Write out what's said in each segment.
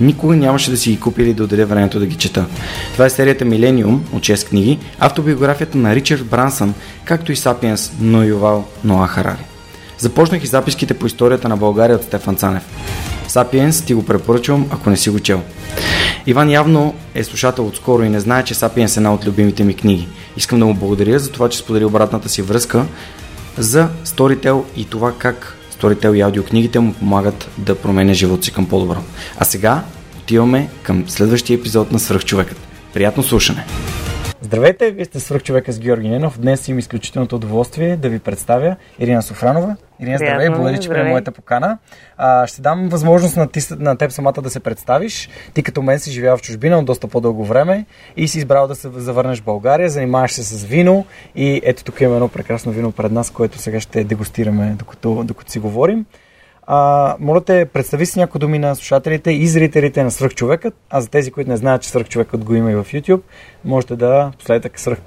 Никога нямаше да си ги купи или да отделя времето да ги чета. Това е серията Милениум от 6 книги, автобиографията на Ричард Брансън, както и Сапиенс но Ювал Ноа Харари. Започнах и записките по историята на България от Стефан Цанев. Сапиенс ти го препоръчвам, ако не си го чел. Иван явно е слушател отскоро и не знае, че Сапиенс е една от любимите ми книги. Искам да му благодаря за това, че сподели обратната си връзка за Storytel и това как Storytel и аудиокнигите му помагат да променя живота си към по-добро. А сега отиваме към следващия епизод на Свръхчовекът. Приятно слушане! Здравейте, вие сте свръхчовека с Георги Ненов. Днес имам изключителното удоволствие да ви представя Ирина Софранова. Ирина, здравей, благодаря, че приема моята покана. А, ще дам възможност на, ти, на теб самата да се представиш. Ти като мен си живял в чужбина от доста по-дълго време и си избрал да се завърнеш в България, занимаваш се с вино и ето тук има едно прекрасно вино пред нас, което сега ще дегустираме докато, докато си говорим. А, моля те, представи си някои думи на слушателите и зрителите на Свръхчовекът. А за тези, които не знаят, че Свръхчовекът го има и в YouTube, можете да последвате свръх,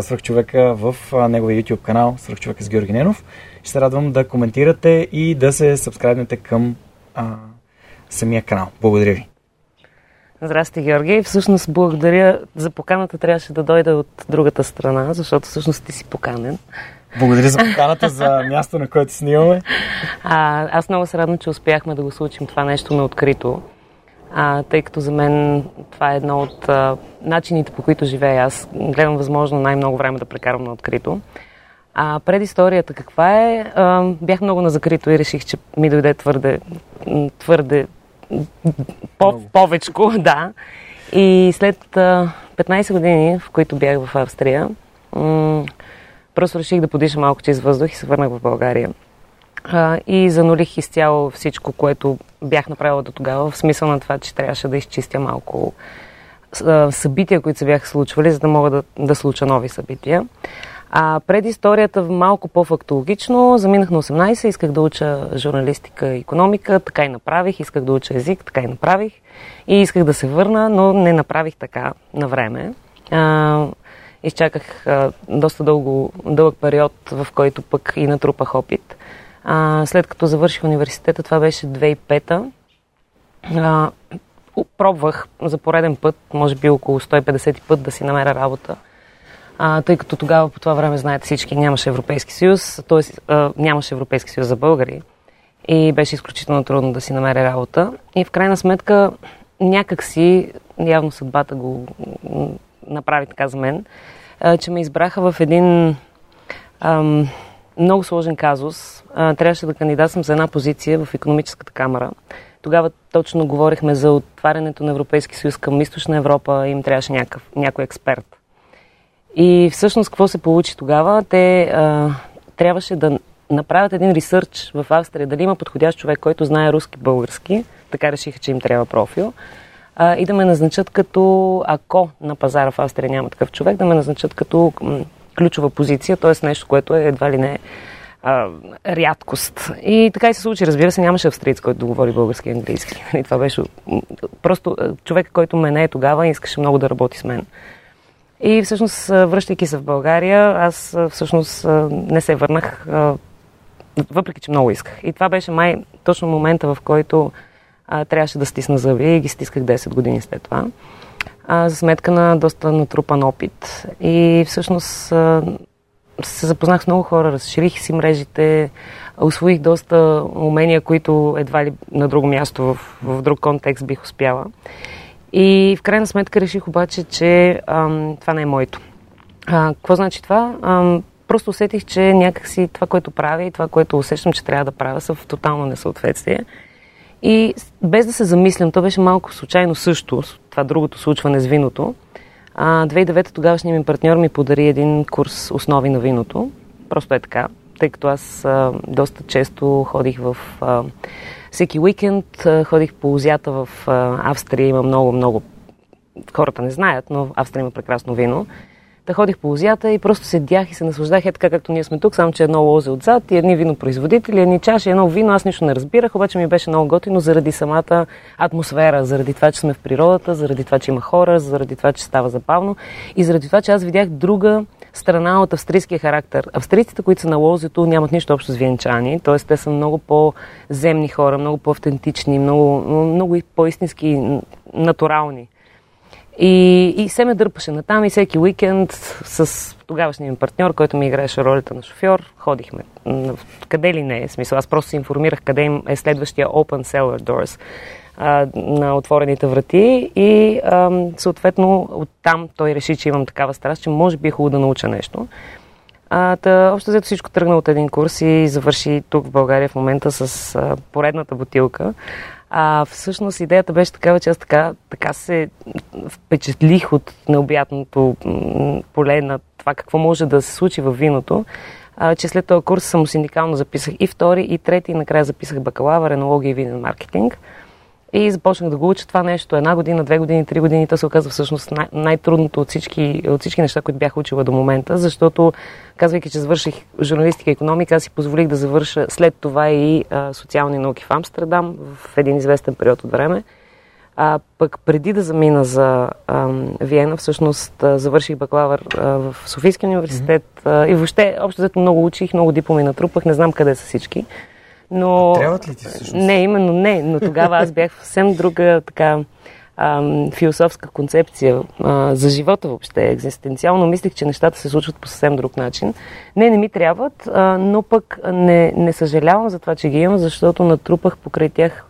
Свръхчовека в неговия YouTube канал Свръхчовека с Георги Ненов. Ще се радвам да коментирате и да се сабскрайбнете към а, самия канал. Благодаря ви. Здрасти, Георги. Всъщност благодаря за поканата. Трябваше да дойда от другата страна, защото всъщност ти си поканен. Благодаря за поканата, за място, на което снимаме. А, аз много се радвам, че успяхме да го случим това нещо на открито, а, тъй като за мен това е едно от а, начините, по които живея. Аз гледам възможно най-много време да прекарам на открито. А предисторията каква е? А, бях много на закрито и реших, че ми дойде твърде, твърде по, повечко, да. И след а, 15 години, в които бях в Австрия, Просто реших да подиша малко чист въздух и се върнах в България. А, и занулих изцяло всичко, което бях направила до тогава, в смисъл на това, че трябваше да изчистя малко събития, които се бяха случвали, за да мога да, да случа нови събития. А пред историята малко по-фактологично, заминах на 18, исках да уча журналистика и економика, така и направих, исках да уча език, така и направих. И исках да се върна, но не направих така на време. А, изчаках а, доста дълго, дълъг период, в който пък и натрупах опит. А, след като завърших университета, това беше 2005-та, а, пробвах за пореден път, може би около 150 път да си намеря работа. А, тъй като тогава по това време, знаете всички, нямаше Европейски съюз, т.е. нямаше Европейски съюз за българи и беше изключително трудно да си намеря работа. И в крайна сметка някак си, явно съдбата го направи така за мен, че ме избраха в един ам, много сложен казус. А, трябваше да кандидатствам за една позиция в економическата камера. Тогава точно говорихме за отварянето на Европейски съюз към източна Европа и им трябваше някакъв, някой експерт. И всъщност какво се получи тогава? Те а, трябваше да направят един ресърч в Австрия, дали има подходящ човек, който знае руски, български. Така решиха, че им трябва профил а, и да ме назначат като, ако на пазара в Австрия няма такъв човек, да ме назначат като м, ключова позиция, т.е. нещо, което е едва ли не а, рядкост. И така и се случи. Разбира се, нямаше австриец, който да говори български и английски. И това беше просто човек, който ме не е тогава и искаше много да работи с мен. И всъщност, връщайки се в България, аз всъщност не се върнах, въпреки че много исках. И това беше май точно момента, в който а, трябваше да стисна зъби и ги стисках 10 години след това. А, за сметка на доста натрупан опит. И всъщност а, се запознах с много хора, разширих си мрежите, освоих доста умения, които едва ли на друго място, в, в друг контекст бих успяла. И в крайна сметка реших обаче, че ам, това не е моето. А, какво значи това? Ам, просто усетих, че някакси това, което правя и това, което усещам, че трябва да правя, са в тотално несъответствие. И без да се замислям, то беше малко случайно също, това другото случване с виното. А, 2009 тогавашният ми партньор ми подари един курс основи на виното. Просто е така, тъй като аз а, доста често ходих в... А, всеки уикенд а, ходих по озята в а, Австрия. Има много, много... Хората не знаят, но Австрия има прекрасно вино. Да ходих по лозята и просто седях и се наслаждах е така, както ние сме тук, само че едно лозе отзад и едни винопроизводители, едни чаши, едно вино. Аз нищо не разбирах, обаче ми беше много готино заради самата атмосфера, заради това, че сме в природата, заради това, че има хора, заради това, че става забавно и заради това, че аз видях друга страна от австрийския характер. Австрийците, които са на лозето, нямат нищо общо с венчани, т.е. те са много по-земни хора, много по-автентични, много, много по-истински натурални. И, и се ме дърпаше натам и всеки уикенд с тогавашния ми партньор, който ми играеше ролята на шофьор, ходихме къде ли не е. Смисъл, аз просто се информирах къде им е следващия Open Cellar Doors а, на отворените врати и а, съответно оттам той реши, че имам такава страст, че може би е хубаво да науча нещо. А, та, общо взето всичко тръгна от един курс и завърши тук в България в момента с а, поредната бутилка. А всъщност идеята беше такава, че аз така, така се впечатлих от необятното поле на това какво може да се случи в виното, а, че след този курс самосиндикално записах и втори, и трети, и накрая записах бакалавър, енология и винен маркетинг. И започнах да го уча това нещо една година, две години, три години. То се оказа всъщност най- най-трудното от всички, от всички неща, които бях учила до момента, защото казвайки, че завърших журналистика и економика, аз си позволих да завърша след това и а, социални науки в Амстердам в един известен период от време. А пък преди да замина за а, Виена, всъщност а, завърших бакалавър а, в Софийския университет а, и въобще общо взето много учих, много дипломи натрупах, не знам къде са всички. Но... Трябват ли ти всъщност? Не, именно не. Но тогава аз бях в съвсем друга така ам, философска концепция а, за живота въобще. Екзистенциално мислих, че нещата се случват по съвсем друг начин. Не, не ми трябват, а, но пък не, не съжалявам за това, че ги имам, защото натрупах покрай тях.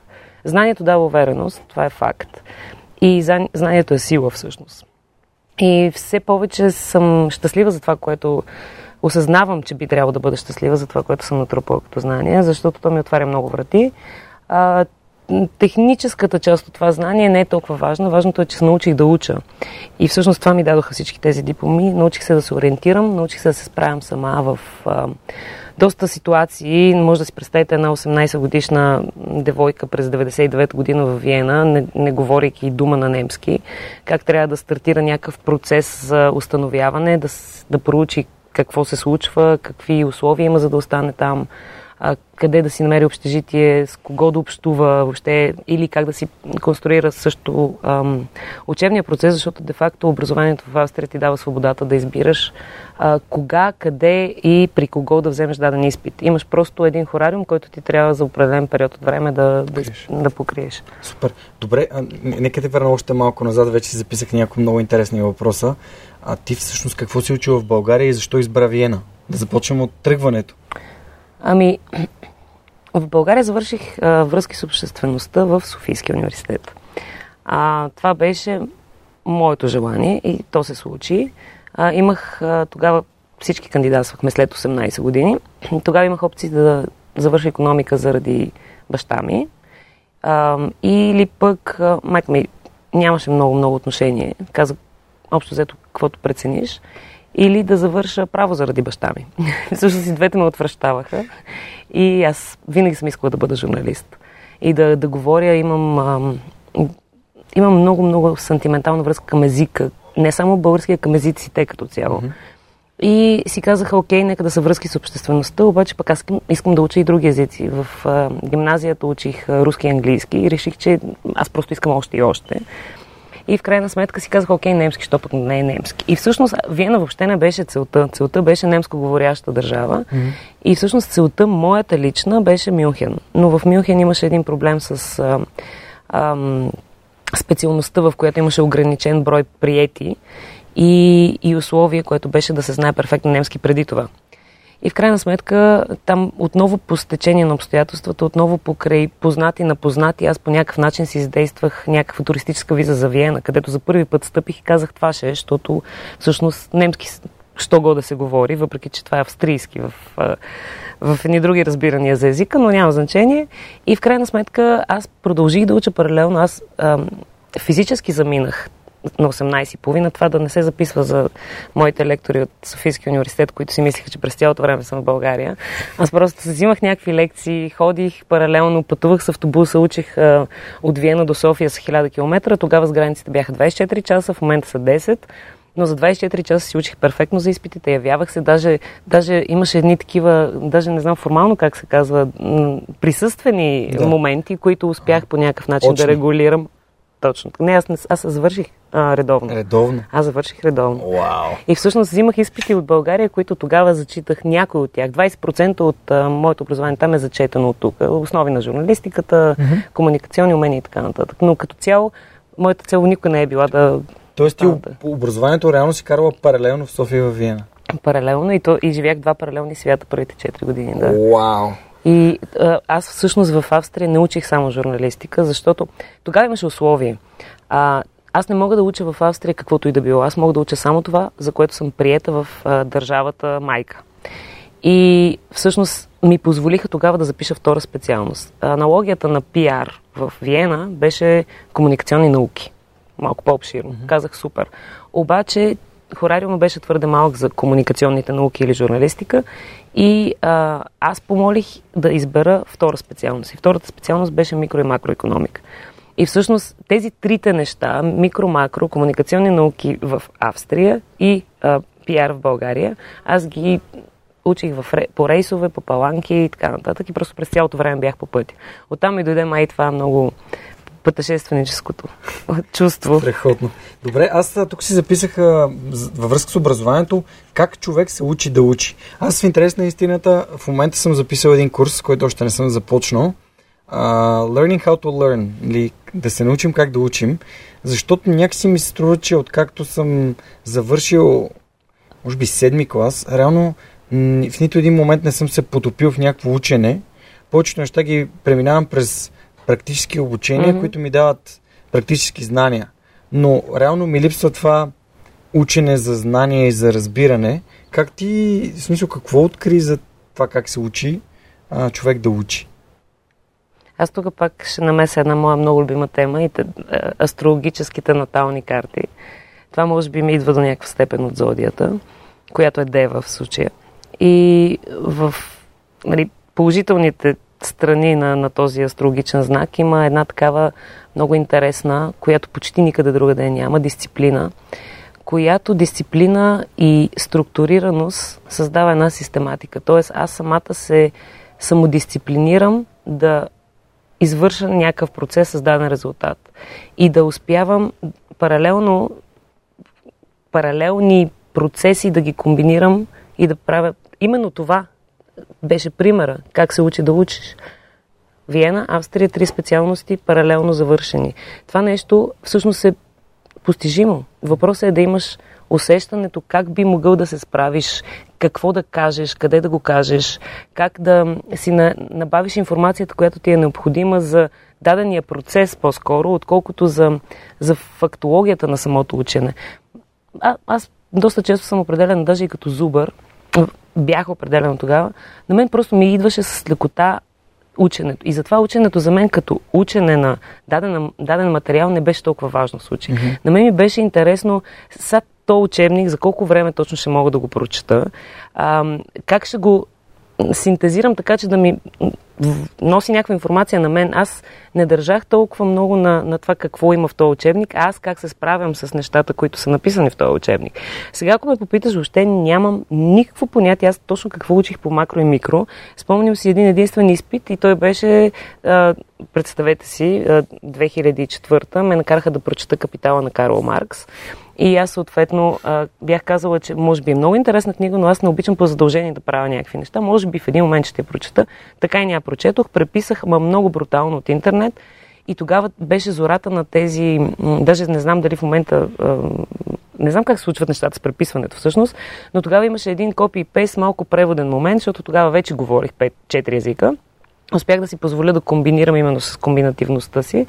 Знанието дава увереност, това е факт. И знанието е сила всъщност. И все повече съм щастлива за това, което осъзнавам, че би трябвало да бъда щастлива за това, което съм натрупала като знание, защото то ми отваря много врати. А, техническата част от това знание не е толкова важна. Важното е, че се научих да уча. И всъщност това ми дадоха всички тези дипломи. Научих се да се ориентирам, научих се да се справям сама в а, доста ситуации. Може да си представите една 18 годишна девойка през 99 година в Виена, не, не говорейки дума на немски, как трябва да стартира някакъв процес за установяване, да, да проучи какво се случва, какви условия има за да остане там, а, къде да си намери общежитие, с кого да общува въобще или как да си конструира също ам, учебния процес, защото де-факто образованието в Австрия ти дава свободата да избираш а, кога, къде и при кого да вземеш даден изпит. Имаш просто един хорариум, който ти трябва за определен период от време да, да, да покриеш. Супер. Добре, а, нека те върна още малко назад. Вече си записах някои много интересни въпроса. А ти всъщност какво си учил в България и защо избра Виена? Да започнем от тръгването. Ами, в България завърших а, връзки с обществеността в Софийския университет. А, това беше моето желание и то се случи. А, имах а, тогава, всички кандидатствахме след 18 години. Тогава имах опции да завърша економика заради баща ми. А, или пък майка ми нямаше много-много отношение. Каза, общо взето, каквото прецениш или да завърша право заради баща ми. Всъщност и двете ме отвръщаваха и аз винаги съм искала да бъда журналист и да, да говоря. Имам, ам, имам много, много сантиментална връзка към езика. Не само българския, към езиците като цяло. Mm-hmm. И си казаха, окей, нека да са връзки с обществеността, обаче пък аз искам, да уча и други езици. В а, гимназията учих а, руски и английски и реших, че аз просто искам още и още. И в крайна сметка си казах, окей, немски, що пък не е немски. И всъщност Виена въобще не беше целта. Целта беше немско говоряща държава. Mm-hmm. И всъщност целта, моята лична, беше Мюнхен. Но в Мюнхен имаше един проблем с а, а, специалността, в която имаше ограничен брой приети. и, и условие, което беше да се знае перфектно немски преди това. И в крайна сметка, там отново по стечение на обстоятелствата, отново покрай познати на познати, аз по някакъв начин си издействах някаква туристическа виза за Виена, където за първи път стъпих и казах това ще е, защото всъщност немски що го да се говори, въпреки че това е австрийски в, в едни други разбирания за езика, но няма значение. И в крайна сметка аз продължих да уча паралелно. Аз ам, физически заминах на 18.30, това да не се записва за моите лектори от Софийския университет, които си мислиха, че през цялото време съм в България. Аз просто взимах някакви лекции, ходих паралелно, пътувах с автобуса, учих а, от Виена до София с 1000 км. Тогава с границите бяха 24 часа, в момента са 10 но за 24 часа си учих перфектно за изпитите, явявах се, даже, даже имаше едни такива, даже не знам формално как се казва, присъствени да. моменти, които успях по някакъв начин Очни. да регулирам. Точно. Не, аз, не, аз завърших а, редовно. Редовно? Аз завърших редовно. Вау. И всъщност взимах изпити от България, които тогава зачитах някой от тях. 20% от а, моето образование там е зачетено от тук. Основи на журналистиката, mm-hmm. комуникационни умения и така нататък. Но като цяло, моята цел никога не е била да Тоест ти да. образованието реално си карала паралелно в София и в Виена? Паралелно и, то, и живях два паралелни свята първите 4 години. Да. Вау! И а, аз всъщност в Австрия не учих само журналистика, защото тогава имаше условие. А, аз не мога да уча в Австрия каквото и да било. Аз мога да уча само това, за което съм приета в а, държавата майка. И всъщност ми позволиха тогава да запиша втора специалност. Аналогията на пиар в Виена беше комуникационни науки малко по-обширно. Mm-hmm. Казах супер. Обаче хорариума беше твърде малък за комуникационните науки или журналистика и а, аз помолих да избера втора специалност. И втората специалност беше микро и макроекономика. И всъщност тези трите неща, микро-макро, комуникационни науки в Австрия и а, пиар в България, аз ги учих в, по рейсове, по паланки и така нататък и просто през цялото време бях по пътя. Оттам ми дойде май това много пътешественическото чувство. Страхотно. Добре, аз тук си записах във връзка с образованието как човек се учи да учи. Аз в интерес на истината в момента съм записал един курс, който още не съм започнал. Uh, learning how to learn, или да се научим как да учим, защото някакси ми се струва, че откакто съм завършил, може би седми клас, реално в нито един момент не съм се потопил в някакво учене. Повечето неща ги преминавам през практически обучения, mm-hmm. които ми дават практически знания. Но реално ми липсва това учене за знание и за разбиране. Как ти, в смисъл, какво откри за това как се учи а, човек да учи? Аз тук пак ще намеся една моя много любима тема и астрологическите натални карти. Това може би ми идва до някаква степен от зодията, която е Дева в случая. И в нали, положителните страни на, на този астрологичен знак има една такава много интересна, която почти никъде другаде няма, дисциплина, която дисциплина и структурираност създава една систематика. Тоест аз самата се самодисциплинирам да извърша някакъв процес с даден резултат и да успявам паралелно паралелни процеси да ги комбинирам и да правя именно това, беше примера как се учи да учиш. Виена, Австрия, три специалности паралелно завършени. Това нещо всъщност е постижимо. Въпросът е да имаш усещането как би могъл да се справиш, какво да кажеш, къде да го кажеш, как да си набавиш информацията, която ти е необходима за дадения процес по-скоро, отколкото за, за фактологията на самото учене. А, аз доста често съм определен даже и като зубър, бях определено тогава, на мен просто ми идваше с лекота ученето. И затова ученето за мен като учене на даден, даден материал не беше толкова важно в случай. Mm-hmm. На мен ми беше интересно са то учебник, за колко време точно ще мога да го прочета, а, как ще го синтезирам така, че да ми носи някаква информация на мен. Аз не държах толкова много на, на това какво има в този учебник, а аз как се справям с нещата, които са написани в този учебник. Сега, ако ме попиташ, въобще нямам никакво понятие аз точно какво учих по макро и микро. Спомням си един единствен изпит и той беше, представете си, а, 2004 ме накараха да прочета Капитала на Карл Маркс. И аз съответно бях казала, че може би е много интересна книга, но аз не обичам по задължение да правя някакви неща. Може би в един момент ще я прочета. Така и няма прочетох. Преписах ма много брутално от интернет. И тогава беше зората на тези, даже не знам дали в момента не знам как се случват нещата с преписването всъщност, но тогава имаше един копи и пейс малко преводен момент, защото тогава вече говорих 5-4 езика. Успях да си позволя да комбинирам именно с комбинативността си.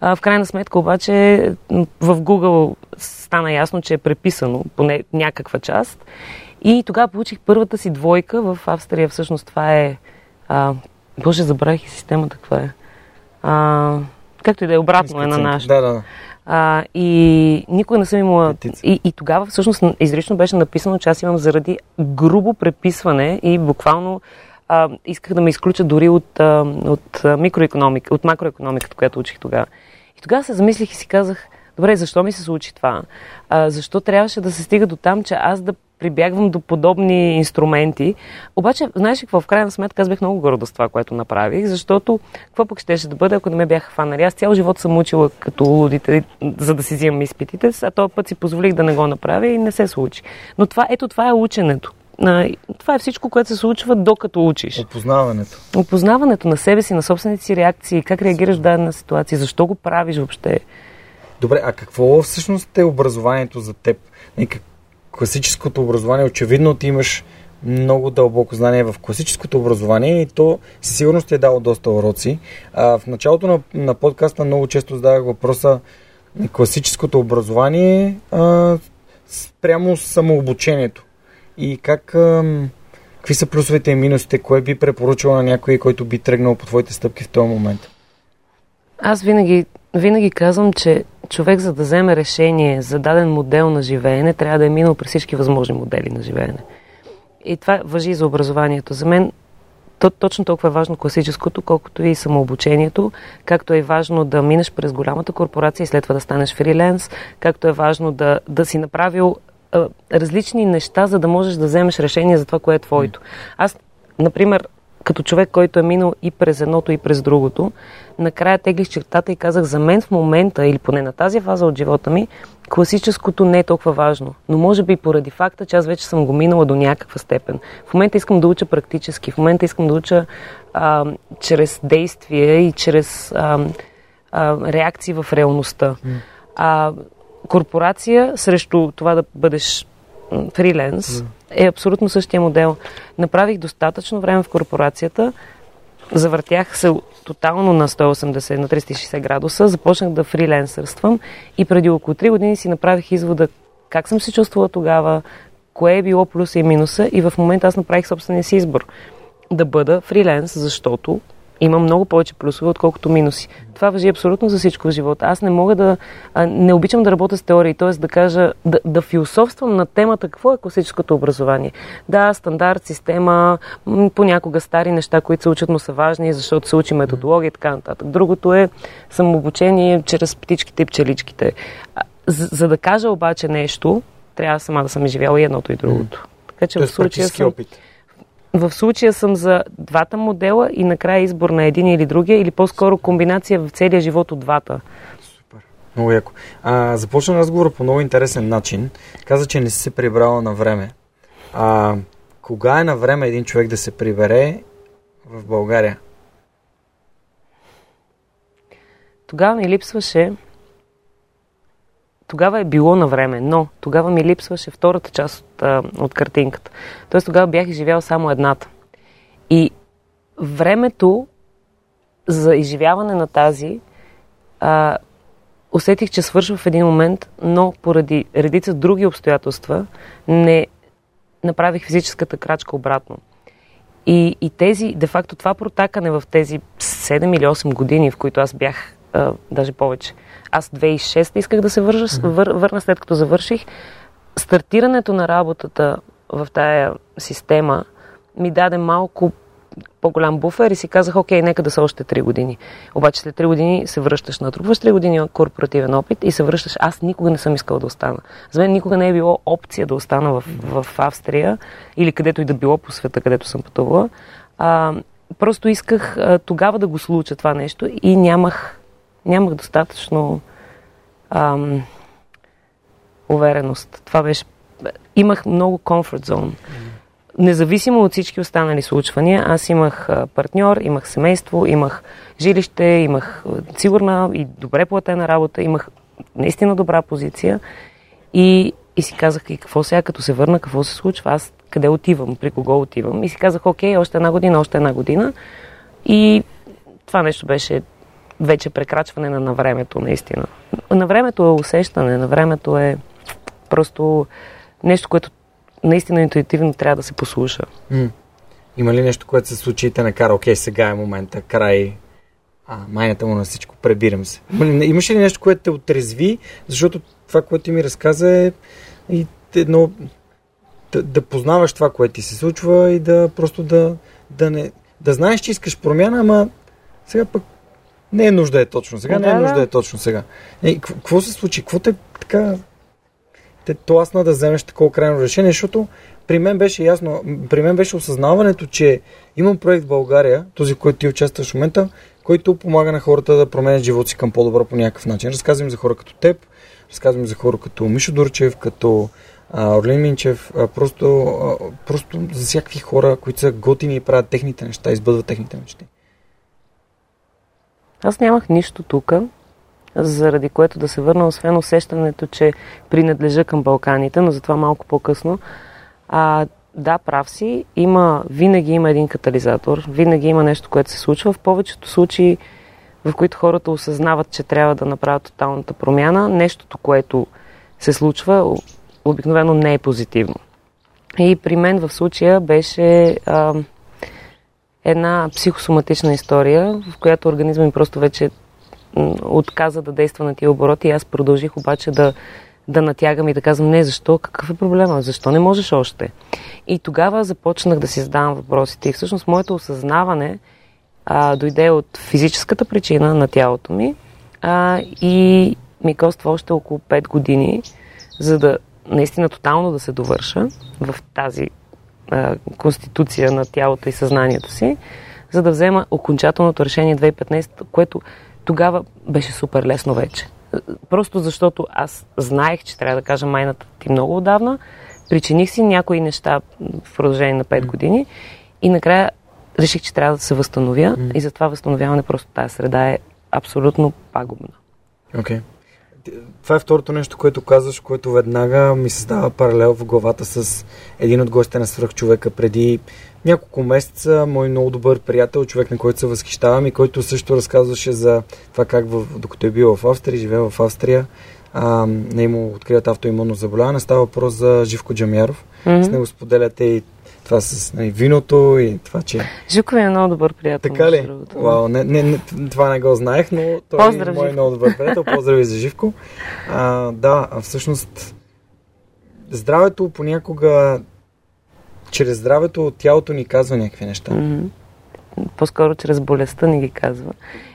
А, в крайна сметка обаче в Google стана ясно, че е преписано поне някаква част. И тогава получих първата си двойка в Австрия. Всъщност това е... А, Боже, забравих и системата каква е. А, както и да е, обратно е на нашата. Да, да. А, и никога не съм имала. И, и тогава всъщност изрично беше написано, че аз имам заради грубо преписване и буквално а, исках да ме изключат дори от, а, от микроекономика, от макроекономиката, която учих тогава. И тогава се замислих и си казах, добре, защо ми се случи това? А, защо трябваше да се стига до там, че аз да прибягвам до подобни инструменти. Обаче, знаеш какво, в крайна сметка аз бях много горда с това, което направих, защото какво пък щеше да бъде, ако не ме бяха фанали? Аз цял живот съм учила като лудите, за да си взимам изпитите, а този път си позволих да не го направя и не се случи. Но това, ето това е ученето. Това е всичко, което се случва докато учиш. Опознаването. Опознаването на себе си, на собствените си реакции, как реагираш в дадена ситуация, защо го правиш въобще. Добре, а какво всъщност е образованието за теб? класическото образование, очевидно ти имаш много дълбоко знание в класическото образование и то със сигурност ти е дало доста уроци. А, в началото на, на подкаста много често задавах въпроса класическото образование а, прямо самообучението. И как, какви са плюсовете и минусите, кое би препоръчала на някой, който би тръгнал по твоите стъпки в този момент? Аз винаги, винаги казвам, че човек, за да вземе решение за даден модел на живеене, трябва да е минал през всички възможни модели на живеене. И това въжи и за образованието. За мен то, точно толкова е важно класическото, колкото и самообучението, както е важно да минеш през голямата корпорация и след това да станеш фриленс, както е важно да, да си направил а, различни неща, за да можеш да вземеш решение за това, кое е твоето. Аз, например, като човек, който е минал и през едното, и през другото, накрая теглих чертата и казах, за мен в момента, или поне на тази фаза от живота ми, класическото не е толкова важно. Но може би поради факта, че аз вече съм го минала до някаква степен. В момента искам да уча практически, в момента искам да уча а, чрез действие и чрез а, а, реакции в реалността. А, корпорация срещу това да бъдеш фриленс е абсолютно същия модел. Направих достатъчно време в корпорацията, завъртях се тотално на 180, на 360 градуса, започнах да фриленсърствам и преди около 3 години си направих извода как съм се чувствала тогава, кое е било плюса и минуса и в момента аз направих собствения си избор да бъда фриленс, защото има много повече плюсове, отколкото минуси. Това въжи абсолютно за всичко в живота. Аз не мога да. А, не обичам да работя с теории, т.е. да кажа, да, да философствам на темата какво е класическото образование. Да, стандарт, система, понякога стари неща, които се учат, но са важни, защото се учи методология и така нататък. Другото е самообучение чрез птичките и пчеличките. За, за да кажа обаче нещо, трябва сама да съм изживяла и едното и другото. Така че в случая съм... опит в случая съм за двата модела и накрая избор на един или другия, или по-скоро комбинация в целия живот от двата. Супер. Много яко. А, започна разговора по много интересен начин. Каза, че не си се прибрала на време. А, кога е на време един човек да се прибере в България? Тогава ми липсваше тогава е било на време, но тогава ми липсваше втората част от, а, от картинката. Тоест тогава бях изживял само едната. И времето за изживяване на тази а, усетих, че свършва в един момент, но поради редица други обстоятелства не направих физическата крачка обратно. И, и тези, де-факто това протакане в тези 7 или 8 години, в които аз бях а, даже повече, аз 2006 исках да се вържа, вър, върна след като завърших. Стартирането на работата в тая система ми даде малко по-голям буфер и си казах, окей, нека да са още 3 години. Обаче след 3 години се връщаш, натрупваш 3 години корпоративен опит и се връщаш. Аз никога не съм искала да остана. За мен никога не е било опция да остана в, в Австрия или където и да било по света, където съм пътувала. А, просто исках а, тогава да го случа това нещо и нямах нямах достатъчно ам, увереност. Това беше... Имах много комфорт зон. Независимо от всички останали случвания, аз имах партньор, имах семейство, имах жилище, имах сигурна и добре платена работа, имах наистина добра позиция И, и си казах, и какво сега, като се върна, какво се случва? Аз къде отивам, при кого отивам? И си казах, окей, още една година, още една година. И това нещо беше вече прекрачване на, времето, наистина. На времето е усещане, на времето е просто нещо, което наистина интуитивно трябва да се послуша. М. Има ли нещо, което се случи и те накара, окей, сега е момента, край, а, майната му на всичко, пребирам се. Имаше ли нещо, което те отрезви, защото това, което ти ми разказа е и едно да, да познаваш това, което ти се случва и да просто да, да не да знаеш, че искаш промяна, ама сега пък не е нужда е точно сега, да, не е нужда е точно сега. Е, какво се случи? Какво те така те тласна да вземеш такова крайно решение, защото при мен беше ясно, при мен беше осъзнаването, че имам проект в България, този, който ти участваш в момента, който помага на хората да променят живота си към по-добро по някакъв начин. Разказвам за хора като теб, разказвам за хора като Мишо Дурчев, като а, Орлин Минчев, а, просто, а, просто за всякакви хора, които са готини и правят техните неща, избъдват техните мечти. Аз нямах нищо тук, заради което да се върна, освен усещането, че принадлежа към Балканите, но затова малко по-късно. А, да, прав си, има, винаги има един катализатор, винаги има нещо, което се случва. В повечето случаи, в които хората осъзнават, че трябва да направят тоталната промяна, нещото, което се случва, обикновено не е позитивно. И при мен в случая беше а, една психосоматична история, в която организма ми просто вече отказа да действа на тия обороти. И аз продължих обаче да, да натягам и да казвам не, защо, какъв е проблема, защо не можеш още. И тогава започнах да си задавам въпросите. И всъщност моето осъзнаване а, дойде от физическата причина на тялото ми а, и ми коства още около 5 години, за да наистина тотално да се довърша в тази а, конституция на тялото и съзнанието си, за да взема окончателното решение 2015, което тогава беше супер лесно вече. Просто защото аз знаех, че трябва да кажа майната ти много отдавна, причиних си някои неща в продължение на 5 години и накрая реших, че трябва да се възстановя mm. и затова възстановяване просто тази среда е абсолютно пагубна. Okay това е второто нещо, което казваш, което веднага ми създава паралел в главата с един от гостите на свръхчовека преди няколко месеца, мой много добър приятел, човек на който се възхищавам и който също разказваше за това как в, докато е бил в Австрия, живее в Австрия, а, не има откриват автоимунно заболяване. Става въпрос за Живко Джамяров. Mm-hmm. С него споделяте и това с нали, виното и това, че... Живко е много добър приятел. Така ли? Вау, не, не, не, това не го знаех, но той Поздрав, е мой много добър приятел. Поздрави за Живко. А, да, всъщност здравето понякога чрез здравето тялото ни казва някакви неща. Mm-hmm. По-скоро чрез болестта ни ги казва.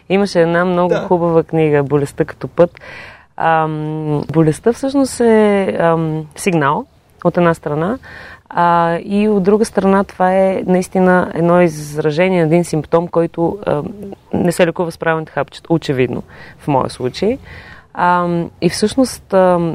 Имаше една много да. хубава книга Болестта като път. Ам, болестта всъщност е ам, сигнал от една страна, а, и от друга страна, това е наистина едно изражение един симптом, който а, не се лекува с правилните хапчета, очевидно, в моя случай. А, и всъщност а,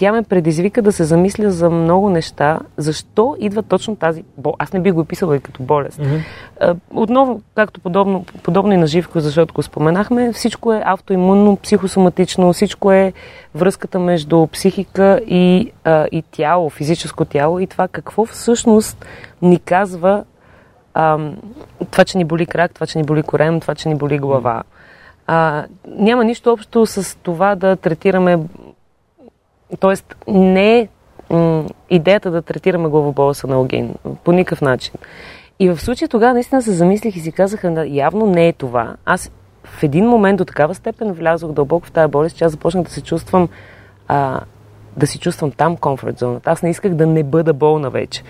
тя ме предизвика да се замисля за много неща. Защо идва точно тази болест? Аз не би го описала и като болест. Mm-hmm. Отново, както подобно, подобно и на Живко, защото го споменахме, всичко е автоимунно, психосоматично, всичко е връзката между психика и, а, и тяло, физическо тяло и това какво всъщност ни казва а, това, че ни боли крак, това, че ни боли корем, това, че ни боли глава. А, няма нищо общо с това да третираме Тоест, не е идеята да третираме главобола с аналогин. По никакъв начин. И в случая тогава наистина се замислих и си казаха, да, явно не е това. Аз в един момент до такава степен влязох дълбоко в тази болест, че аз започнах да се чувствам а, да си чувствам там комфорт зоната. Аз не исках да не бъда болна вече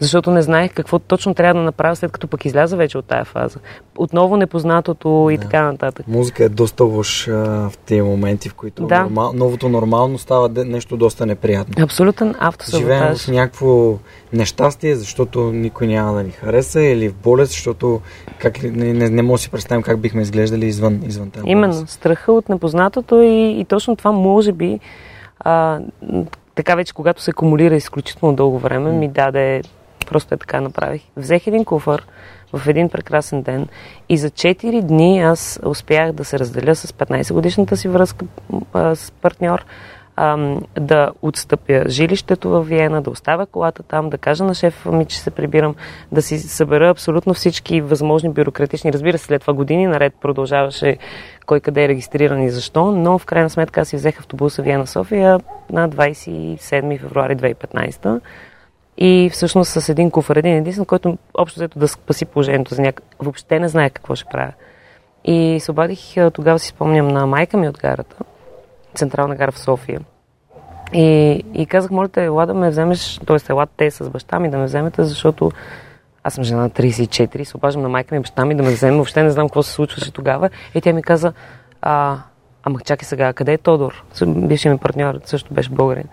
защото не знаех какво точно трябва да направя след като пък изляза вече от тая фаза. Отново непознатото и да. така нататък. Музика е доста лош в тези моменти, в които да. нормал, новото нормално става нещо доста неприятно. Абсолютен автосаботаж. Живеем в някакво нещастие, защото никой няма да ни хареса или в болест, защото как, не, не, не мога да си представим как бихме изглеждали извън, извън тази Именно, страха от непознатото и, и точно това може би а, така вече, когато се акумулира изключително дълго време, ми даде Просто е така направих. Взех един куфър в един прекрасен ден и за 4 дни аз успях да се разделя с 15 годишната си връзка а, с партньор ам, да отстъпя жилището в Виена, да оставя колата там, да кажа на шефа ми, че се прибирам, да си събера абсолютно всички възможни бюрократични. Разбира се, след това години наред продължаваше кой къде е регистриран и защо, но в крайна сметка си взех автобуса Виена-София на 27 февруари 2015 и всъщност с един куфар, един единствен, който общо взето да спаси положението за някак. Въобще не знае какво ще правя. И се обадих, тогава си спомням на майка ми от гарата, централна гара в София. И, и казах, моля те, ела да ме вземеш, т.е. ела те с баща ми да ме вземете, защото аз съм жена на 34, се обаждам на майка ми баща ми да ме вземе, въобще не знам какво се случваше тогава. И тя ми каза, а, ама чакай сега, къде е Тодор? Бившият ми партньор също беше българин.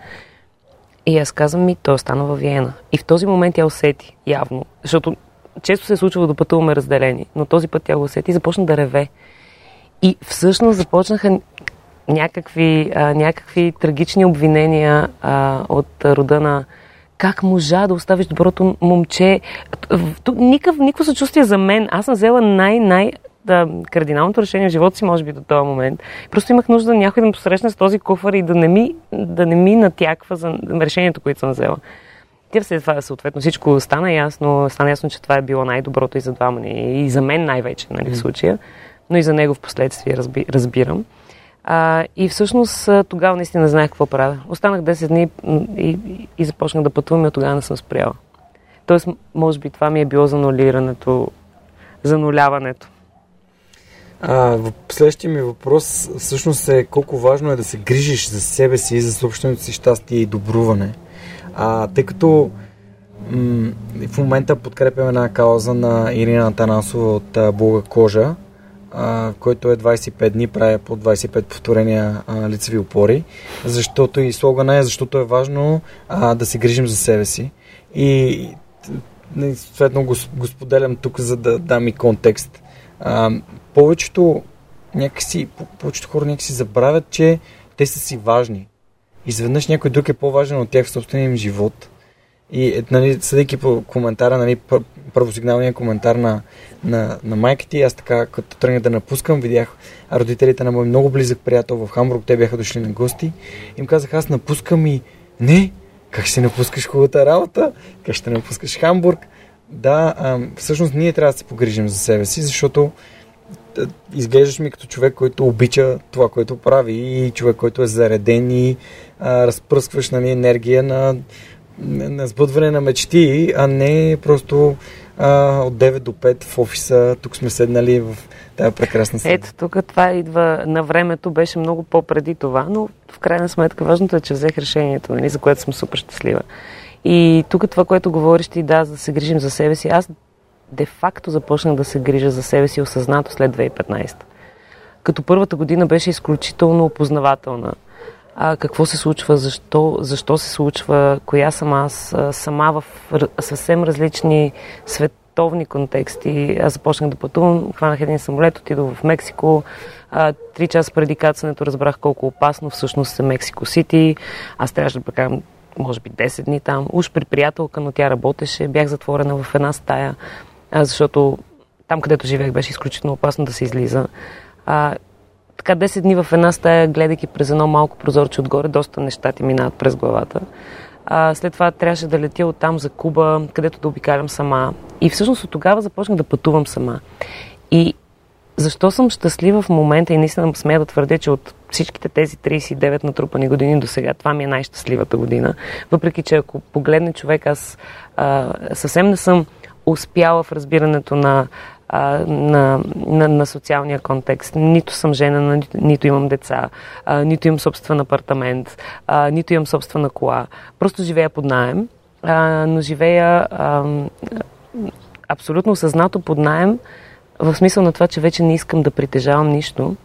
И аз казвам ми, той остана във Виена. И в този момент тя усети, явно, защото често се е случва да пътуваме разделени, но този път тя го усети и започна да реве. И всъщност започнаха някакви, а, някакви трагични обвинения а, от рода на как можа да оставиш доброто момче. Никакъв, никакво съчувствие за мен. Аз съм взела най-най да, кардиналното решение в живота си, може би до този момент. Просто имах нужда някой да ме посрещне с този куфар и да не ми, да не ми натяква за решението, което съм взела. Тя след това, съответно, всичко стана ясно. Стана ясно, че това е било най-доброто и за двама ни. И за мен най-вече, нали, в случая. Но и за него в последствие разби, разбирам. А, и всъщност тогава наистина знаех какво правя. Останах 10 дни и, и, и започнах да пътувам и от тогава не съм спряла. Тоест, може би това ми е било занулирането, зануляването. А, следващия ми въпрос всъщност е колко важно е да се грижиш за себе си и за собственото си щастие и добруване. А, тъй като м- в момента подкрепяме една кауза на Ирина Атанасова от а, Блога Кожа, а, който е 25 дни, правя по 25 повторения а, лицеви опори, защото и слогана е, защото е важно а, да се грижим за себе си. И съответно го, го споделям тук, за да дам и контекст. А, повечето някакси, повечето хора някакси забравят, че те са си важни. Изведнъж някой друг е по-важен от тях в собствения им живот. И, е, нали, съдейки по коментара, нали, първосигналния коментар на, на, на майка ти, аз така, като тръгнах да напускам, видях родителите на мой много близък приятел в Хамбург, те бяха дошли на гости. Им казах, аз напускам и не, как ще напускаш хубавата работа, как ще напускаш Хамбург. Да, а, всъщност ние трябва да се погрижим за себе си, защото изглеждаш ми като човек, който обича това, което прави и човек, който е зареден и а, разпръскваш нали, енергия на, на сбъдване на мечти, а не просто а, от 9 до 5 в офиса. Тук сме седнали в тази прекрасна седа. Ето, тук това идва на времето, беше много по-преди това, но в крайна сметка важното е, че взех решението, нали, за което съм супер щастлива. И тук това, което говориш ти, да, за да се грижим за себе си, аз де-факто започнах да се грижа за себе си осъзнато след 2015. Като първата година беше изключително опознавателна. А, какво се случва, защо, защо се случва, коя съм аз, сама в съвсем различни световни контексти. Аз започнах да пътувам, хванах един самолет, отидох в Мексико. Три часа преди кацането разбрах колко опасно всъщност е Мексико Сити. Аз трябваше да прекарам може би 10 дни там. Уж при приятелка, но тя работеше. Бях затворена в една стая защото там, където живеех, беше изключително опасно да се излиза. А, така 10 дни в една стая, гледайки през едно малко прозорче отгоре, доста неща ти минават през главата. А, след това трябваше да летя от там за Куба, където да обикалям сама. И всъщност от тогава започнах да пътувам сама. И защо съм щастлива в момента и наистина смея да твърдя, че от всичките тези 39 натрупани години до сега, това ми е най-щастливата година. Въпреки, че ако погледне човек, аз а, съвсем не съм успяла в разбирането на, а, на, на, на социалния контекст. Нито съм жена, нито, имам деца, а, нито имам собствен апартамент, а, нито имам собствена кола. Просто живея под найем, а, но живея а, абсолютно осъзнато под найем, в смисъл на това, че вече не искам да притежавам нищо.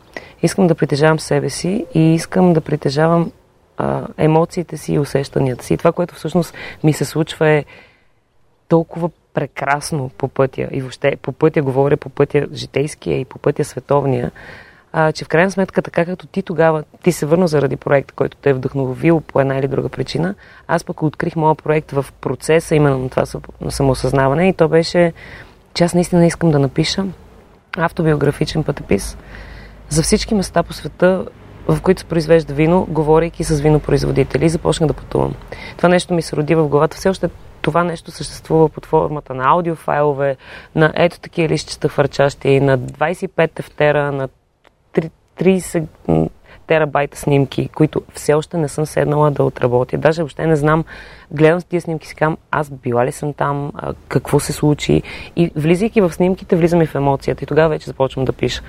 Искам да притежавам себе си и искам да притежавам а, емоциите си и усещанията си. И това, което всъщност ми се случва е толкова прекрасно по пътя и въобще по пътя, говоря по пътя житейския и по пътя световния, а, че в крайна сметка, така като ти тогава, ти се върна заради проекта, който те е вдъхновил по една или друга причина, аз пък открих моят проект в процеса именно на това самоосъзнаване и то беше, че аз наистина искам да напиша автобиографичен пътепис за всички места по света, в които се произвежда вино, говорейки с винопроизводители и започнах да пътувам. Това нещо ми се роди в главата. Все още това нещо съществува под формата на аудиофайлове, на ето такива лищчета фърчащи, на 25 тефтера, на 30 терабайта снимки, които все още не съм седнала да отработя. Даже въобще не знам, гледам с тия снимки си кам, аз била ли съм там, какво се случи. И влизайки в снимките, влизам и в емоцията. И тогава вече започвам да пиша.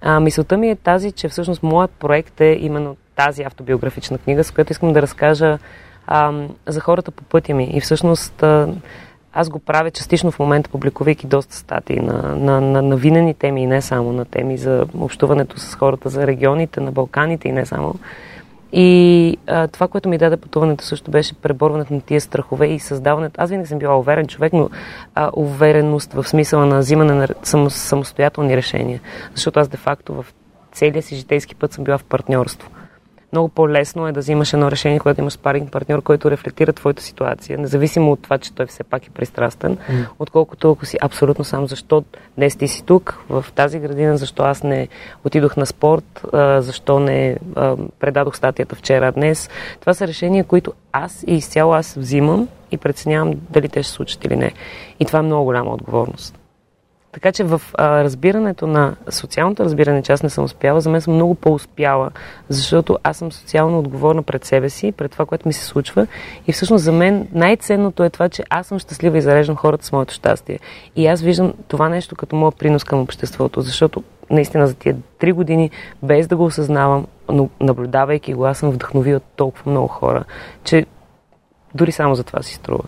А, мисълта ми е тази, че всъщност моят проект е именно тази автобиографична книга, с която искам да разкажа а, за хората по пътя ми. И всъщност а, аз го правя частично в момента, публикувайки доста статии на, на, на, на винени теми и не само на теми за общуването с хората, за регионите на Балканите и не само. И а, това, което ми даде пътуването също беше преборването на тия страхове и създаването. Аз винаги съм била уверен човек, но а, увереност в смисъла на взимане на само, самостоятелни решения. Защото аз де-факто в целия си житейски път съм била в партньорство много по-лесно е да взимаш едно решение, когато имаш спаринг партньор, който рефлектира твоята ситуация, независимо от това, че той все пак е пристрастен, mm. отколкото ако си абсолютно сам. Защо днес ти си тук, в тази градина, защо аз не отидох на спорт, защо не предадох статията вчера, днес. Това са решения, които аз и изцяло аз взимам и преценявам дали те ще случат или не. И това е много голяма отговорност. Така че в а, разбирането на социалното разбиране, че аз не съм успяла, за мен съм много по-успяла, защото аз съм социално отговорна пред себе си, пред това, което ми се случва. И всъщност за мен най-ценното е това, че аз съм щастлива и зареждам хората с моето щастие. И аз виждам това нещо като моят принос към обществото, защото наистина за тия три години, без да го осъзнавам, но наблюдавайки го, аз съм вдъхновила толкова много хора, че дори само за това си струва.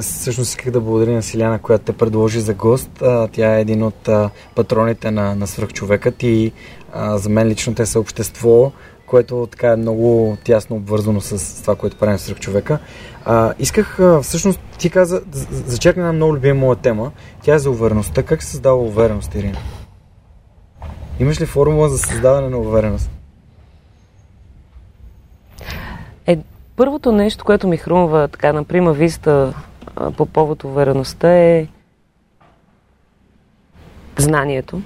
Всъщност исках да благодаря на Силяна, която те предложи за гост. Тя е един от патроните на, на свръхчовекът и а, за мен лично те са общество, което така е много тясно обвързано с това, което правим в свръхчовека. А, исках, а, всъщност, ти каза, зачеркна една много любима моя тема. Тя е за увереността. Как се създава увереност, Ирина? Имаш ли формула за създаване на увереност? Е, първото нещо, което ми хрумва така на прима виста по повод увереността е знанието.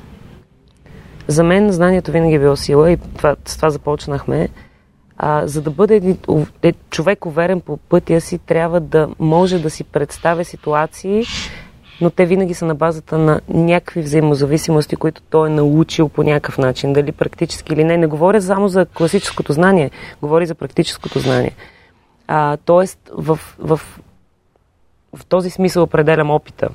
За мен знанието винаги е било сила и това, с това започнахме. А, за да бъде е, човек уверен по пътя си, трябва да може да си представя ситуации, но те винаги са на базата на някакви взаимозависимости, които той е научил по някакъв начин, дали практически или не. Не говоря само за класическото знание, говори за практическото знание. А, тоест, в, в в този смисъл определям опита.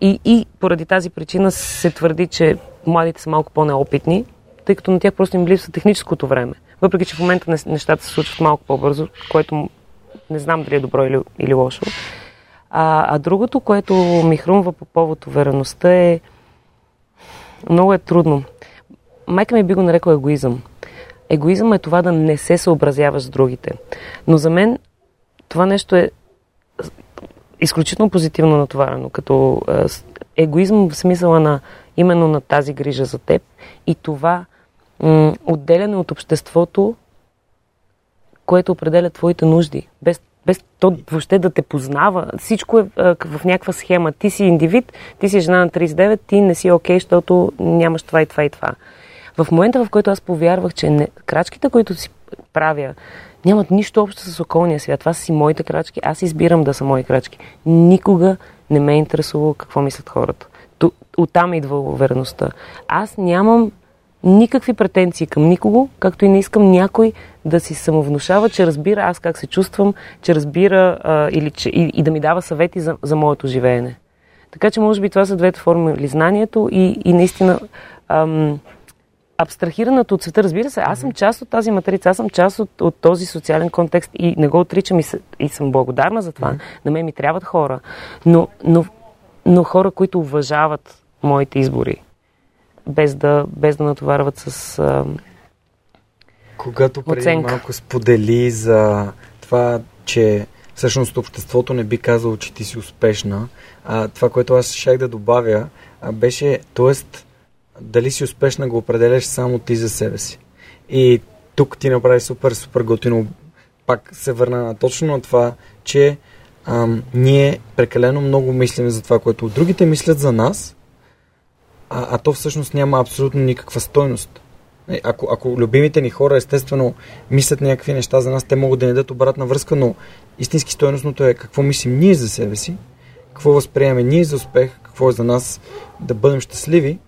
И, и поради тази причина се твърди, че младите са малко по-неопитни, тъй като на тях просто им липсва техническото време. Въпреки, че в момента нещата се случват малко по-бързо, което не знам дали е добро или, или лошо. А, а другото, което ми хрумва по повод увереността е много е трудно. Майка ми би го нарекла егоизъм. Егоизъм е това да не се съобразяваш с другите. Но за мен това нещо е изключително позитивно натоварено, като егоизъм в смисъла на именно на тази грижа за теб и това м- отделяне от обществото, което определя твоите нужди, без, без то въобще да те познава. Всичко е а, в някаква схема. Ти си индивид, ти си жена на 39, ти не си окей, okay, защото нямаш това и това и това. В момента, в който аз повярвах, че не, крачките, които си правя, нямат нищо общо с околния свят. Това са си моите крачки. Аз избирам да са мои крачки. Никога не ме е интересувало какво мислят хората. Оттам идва увереността. Аз нямам никакви претенции към никого, както и не искам някой да си самовнушава, че разбира аз как се чувствам, че разбира а, или че, и, и да ми дава съвети за, за моето живеене. Така че, може би, това са двете форми или знанието и, и наистина ам, абстрахираната от света. Разбира се, аз съм част от тази матрица, аз съм част от, от този социален контекст и не го отричам и, с, и съм благодарна за това. Mm-hmm. На мен ми трябват хора, но, но, но хора, които уважават моите избори, без да, без да натоварват с. А, Когато преди оценка. малко сподели за това, че всъщност обществото не би казало, че ти си успешна, а, това, което аз щях да добавя, а, беше, т.е дали си успешна го определяш само ти за себе си. И тук ти направи супер, супер готино. Пак се върна на точно на това, че ам, ние прекалено много мислим за това, което другите мислят за нас, а, а то всъщност няма абсолютно никаква стойност. Е, ако, ако любимите ни хора естествено мислят някакви неща за нас, те могат да ни дадат обратна връзка, но истински стойностното е какво мислим ние за себе си, какво възприемаме ние за успех, какво е за нас да бъдем щастливи,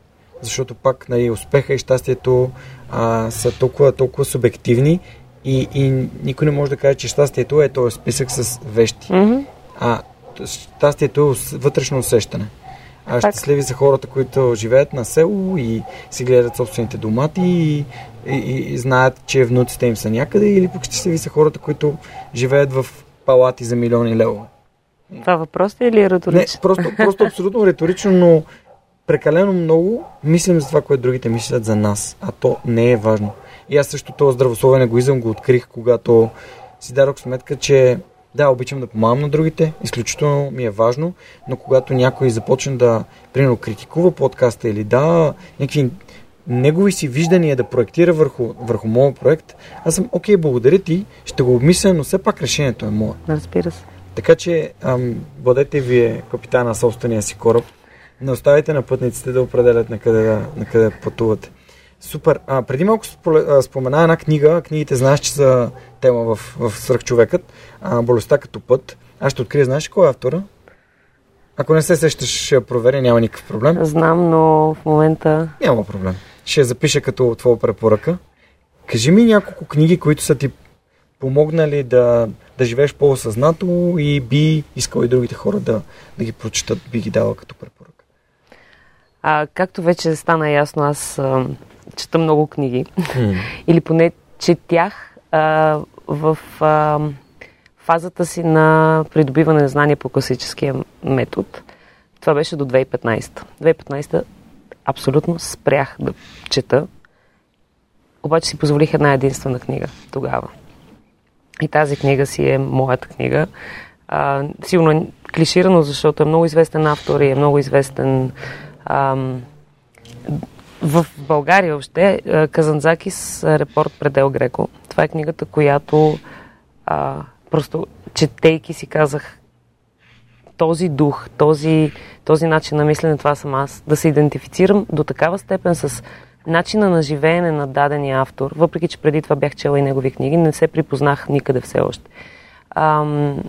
защото пак нали, успеха и щастието а, са толкова, толкова субективни и, и никой не може да каже, че щастието е този списък с вещи. Mm-hmm. А щастието е вътрешно усещане. А щастливи са хората, които живеят на село и си гледат собствените домати и, и, и знаят, че внуците им са някъде, или пък щастливи са хората, които живеят в палати за милиони левове. Това въпрос е или е риторично? Не, просто, просто абсолютно риторично, но прекалено много мислим за това, което другите мислят за нас, а то не е важно. И аз също този здравословен егоизъм го открих, когато си дадох сметка, че да, обичам да помагам на другите, изключително ми е важно, но когато някой започне да, примерно, критикува подкаста или да, някакви негови си виждания да проектира върху, върху моят проект, аз съм, окей, благодаря ти, ще го обмисля, но все пак решението е мое. Разбира се. Така че, ам, бъдете вие капитана на собствения си кораб. Не оставяйте на пътниците да определят на къде да, на къде пътувате. Супер. А, преди малко спомена една книга. Книгите знаеш, че са тема в, в Свърхчовекът. А, болестта като път. Аз ще открия, знаеш кой е автора? Ако не се сещаш, ще я проверя, няма никакъв проблем. Знам, но в момента... Няма проблем. Ще я запиша като твоя препоръка. Кажи ми няколко книги, които са ти помогнали да, да живееш по-осъзнато и би искал и другите хора да, да ги прочитат, би ги дала като препоръка. А, както вече стана ясно, аз а, чета много книги. Mm. Или поне четях а, в а, фазата си на придобиване на знания по класическия метод. Това беше до 2015. 2015 абсолютно спрях да чета. Обаче си позволих една единствена книга тогава. И тази книга си е моята книга. А, сигурно е клиширано, защото е много известен автор и е много известен ам, в България въобще Казанзакис Репорт Предел Греко. Това е книгата, която а, просто четейки си казах този дух, този, този начин на мислене, това съм аз. Да се идентифицирам до такава степен с начина на живеене на дадения автор, въпреки че преди това бях чела и негови книги, не се припознах никъде все още. Ам,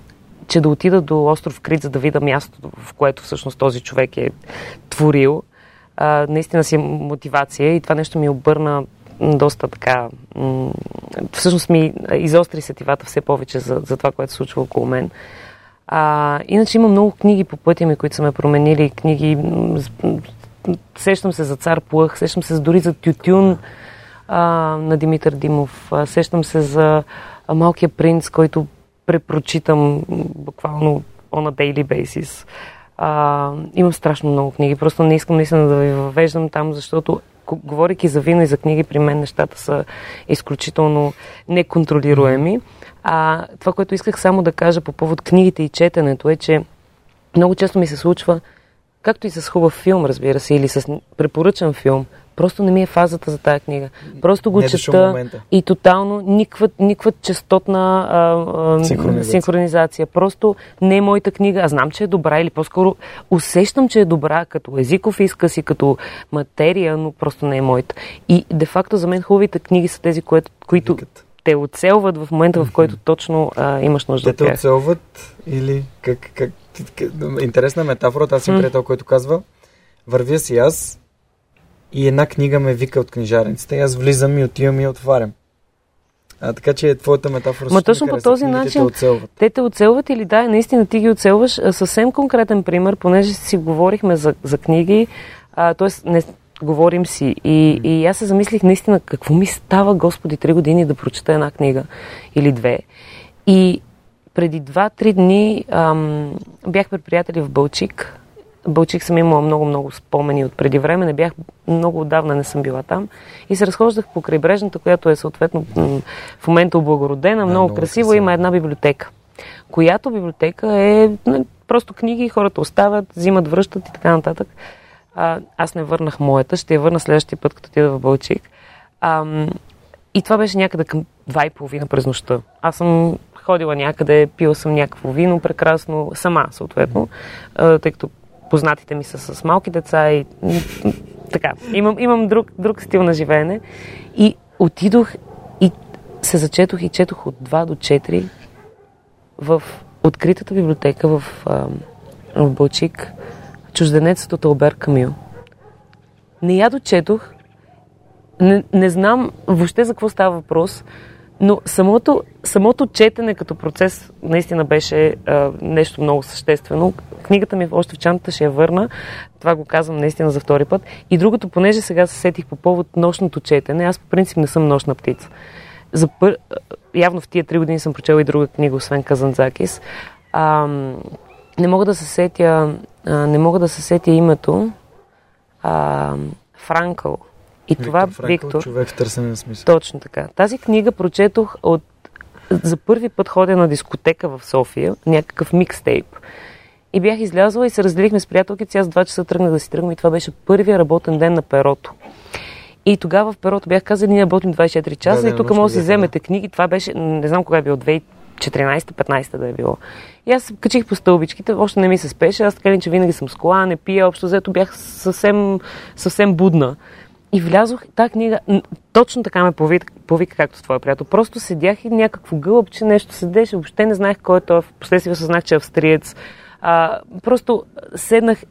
че да отида до остров Крит, за да видя мястото, в което всъщност този човек е творил, а, наистина си е мотивация и това нещо ми обърна доста така. М- всъщност ми изостри сетивата все повече за, за това, което се случва около мен. А, иначе има много книги по пътя ми, които са ме променили. Книги, сещам се за Цар Плъх, сещам се дори за Тютюн а, на Димитър Димов, сещам се за Малкия принц, който препрочитам буквално on a daily basis. А, имам страшно много книги. Просто не искам наистина да ви въвеждам там, защото говорейки за вино и за книги, при мен нещата са изключително неконтролируеми. А това, което исках само да кажа по повод книгите и четенето е, че много често ми се случва, както и с хубав филм, разбира се, или с препоръчан филм, Просто не ми е фазата за тая книга. Просто го не чета и тотално никаква, никаква частотна а, а, синхронизация. синхронизация. Просто не е моята книга. Аз знам, че е добра или по-скоро усещам, че е добра като езиков изказ и като материя, но просто не е моята. И де-факто за мен хубавите книги са тези, което, които Викат. те оцелват в момента, в който точно а, имаш нужда от тях. Те те оцелват или как, как, интересна метафора, аз съм приятел, който казва вървя си аз, и една книга ме вика от книжарницата и аз влизам и отивам и отварям. А, така че твоята метафора Ма точно по този начин те, оцелват. те те оцелват или да, наистина ти ги оцелваш. Съвсем конкретен пример, понеже си говорихме за, за книги, т.е. не говорим си. И, и аз се замислих наистина какво ми става, Господи, три години да прочета една книга или две. И преди два-три дни ам, бях при приятели в Бълчик, Бълчик съм имала много-много спомени от преди време. Не бях, много отдавна не съм била там. И се разхождах по крайбрежната, която е съответно в момента облагородена, много, много красива. Има една библиотека, която библиотека е просто книги, хората оставят, взимат, връщат и така нататък. А, аз не върнах моята, ще я върна следващия път, като отида в Бълчик. А, и това беше някъде към два и половина през нощта. Аз съм ходила някъде, пила съм някакво вино прекрасно, сама съответно, тъй като познатите ми са с малки деца и така, имам, имам друг, друг стил на живеене. И отидох и се зачетох и четох от 2 до 4 в откритата библиотека в, а, в Бълчик Чужденецът от Албер Камил. Не я дочетох, не, не знам въобще за какво става въпрос, но самото, самото четене като процес наистина беше а, нещо много съществено. Книгата ми още в чантата ще я върна. Това го казвам наистина за втори път. И другото, понеже сега се сетих по повод нощното четене, аз по принцип не съм нощна птица. За пър... Явно в тия три години съм прочела и друга книга, освен Казанзакис. А, не мога да се сетя, а, не мога да се сетя името. А, Франкъл и Виктор това Франкъл, Виктор. Човек в търсене на смисъл. Точно така. Тази книга прочетох от за първи път ходя на дискотека в София, някакъв микстейп. И бях излязла и се разделихме с приятелките. Аз два часа тръгнах да си тръгвам и това беше първия работен ден на перото. И тогава в перото бях казали, ние работим 24 часа Да, и да, тук може да си вземете книги. Това беше, не знам кога е било, 2014-15 да е било. И аз качих по стълбичките, още не ми се спеше. Аз така ли, че винаги съм с кола, не пия, общо взето бях съвсем, съвсем будна. И влязох, тази книга точно така ме повика, повика както твоя приятел. Просто седях и някакво гълъбче нещо седеше, въобще не знаех кой е той. Впоследствие осъзнах, че е австриец. А, просто седнах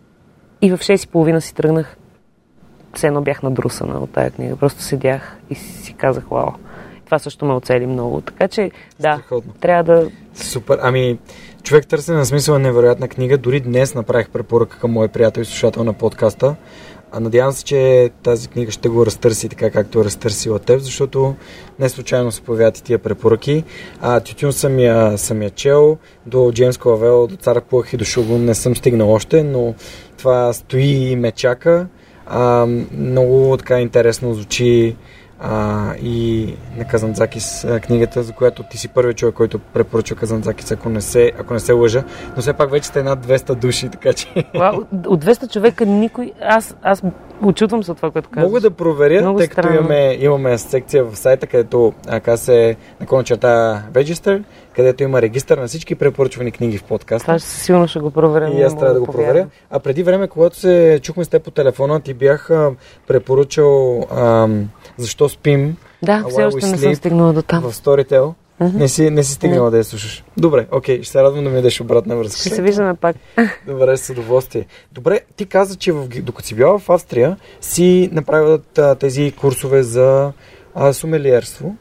и в 6.30 си тръгнах. Все едно бях надрусана от тая книга. Просто седях и си казах, вау. Това също ме оцели много. Така че, да, Страхотно. трябва да... Супер. Ами, човек търсене на смисъл е невероятна книга. Дори днес направих препоръка към мой приятел и слушател на подкаста. А надявам се, че тази книга ще го разтърси така, както е разтърсила теб, защото не случайно се появяват и тия препоръки. А, Тютюн съм я, съм я чел, до Джеймс Клавел, до Цар Плъх и до Шугун не съм стигнал още, но това стои и ме чака. А, много така интересно звучи а, и на Казанзакис книгата, за която ти си първият човек, който препоръчва Казанзакис, ако не се, ако не се лъжа. Но все пак вече сте над 200 души, така че от 200 човека никой... Аз, аз очудвам се от това, което казваш. мога да проверя, Много тъй като имаме, имаме секция в сайта, където ака се наклона черта Register, където има регистър на всички препоръчвани книги в подкаста. Това ще, сигурно ще го проверя. И аз трябва да го повярвам. проверя. А преди време, когато се чухме с теб по телефона, ти бях а, препоръчал ам, защо спим Да, все още не съм стигнала до там. в Storytel. Не си, не си стигнала да я слушаш. Добре, окей, ще се радвам да ми дадеш обратна връзка. Ще се виждаме пак. Добре, с удоволствие. Добре, ти каза, че в, докато си била в Австрия, си направила а, тези курсове за а, сумелиерство.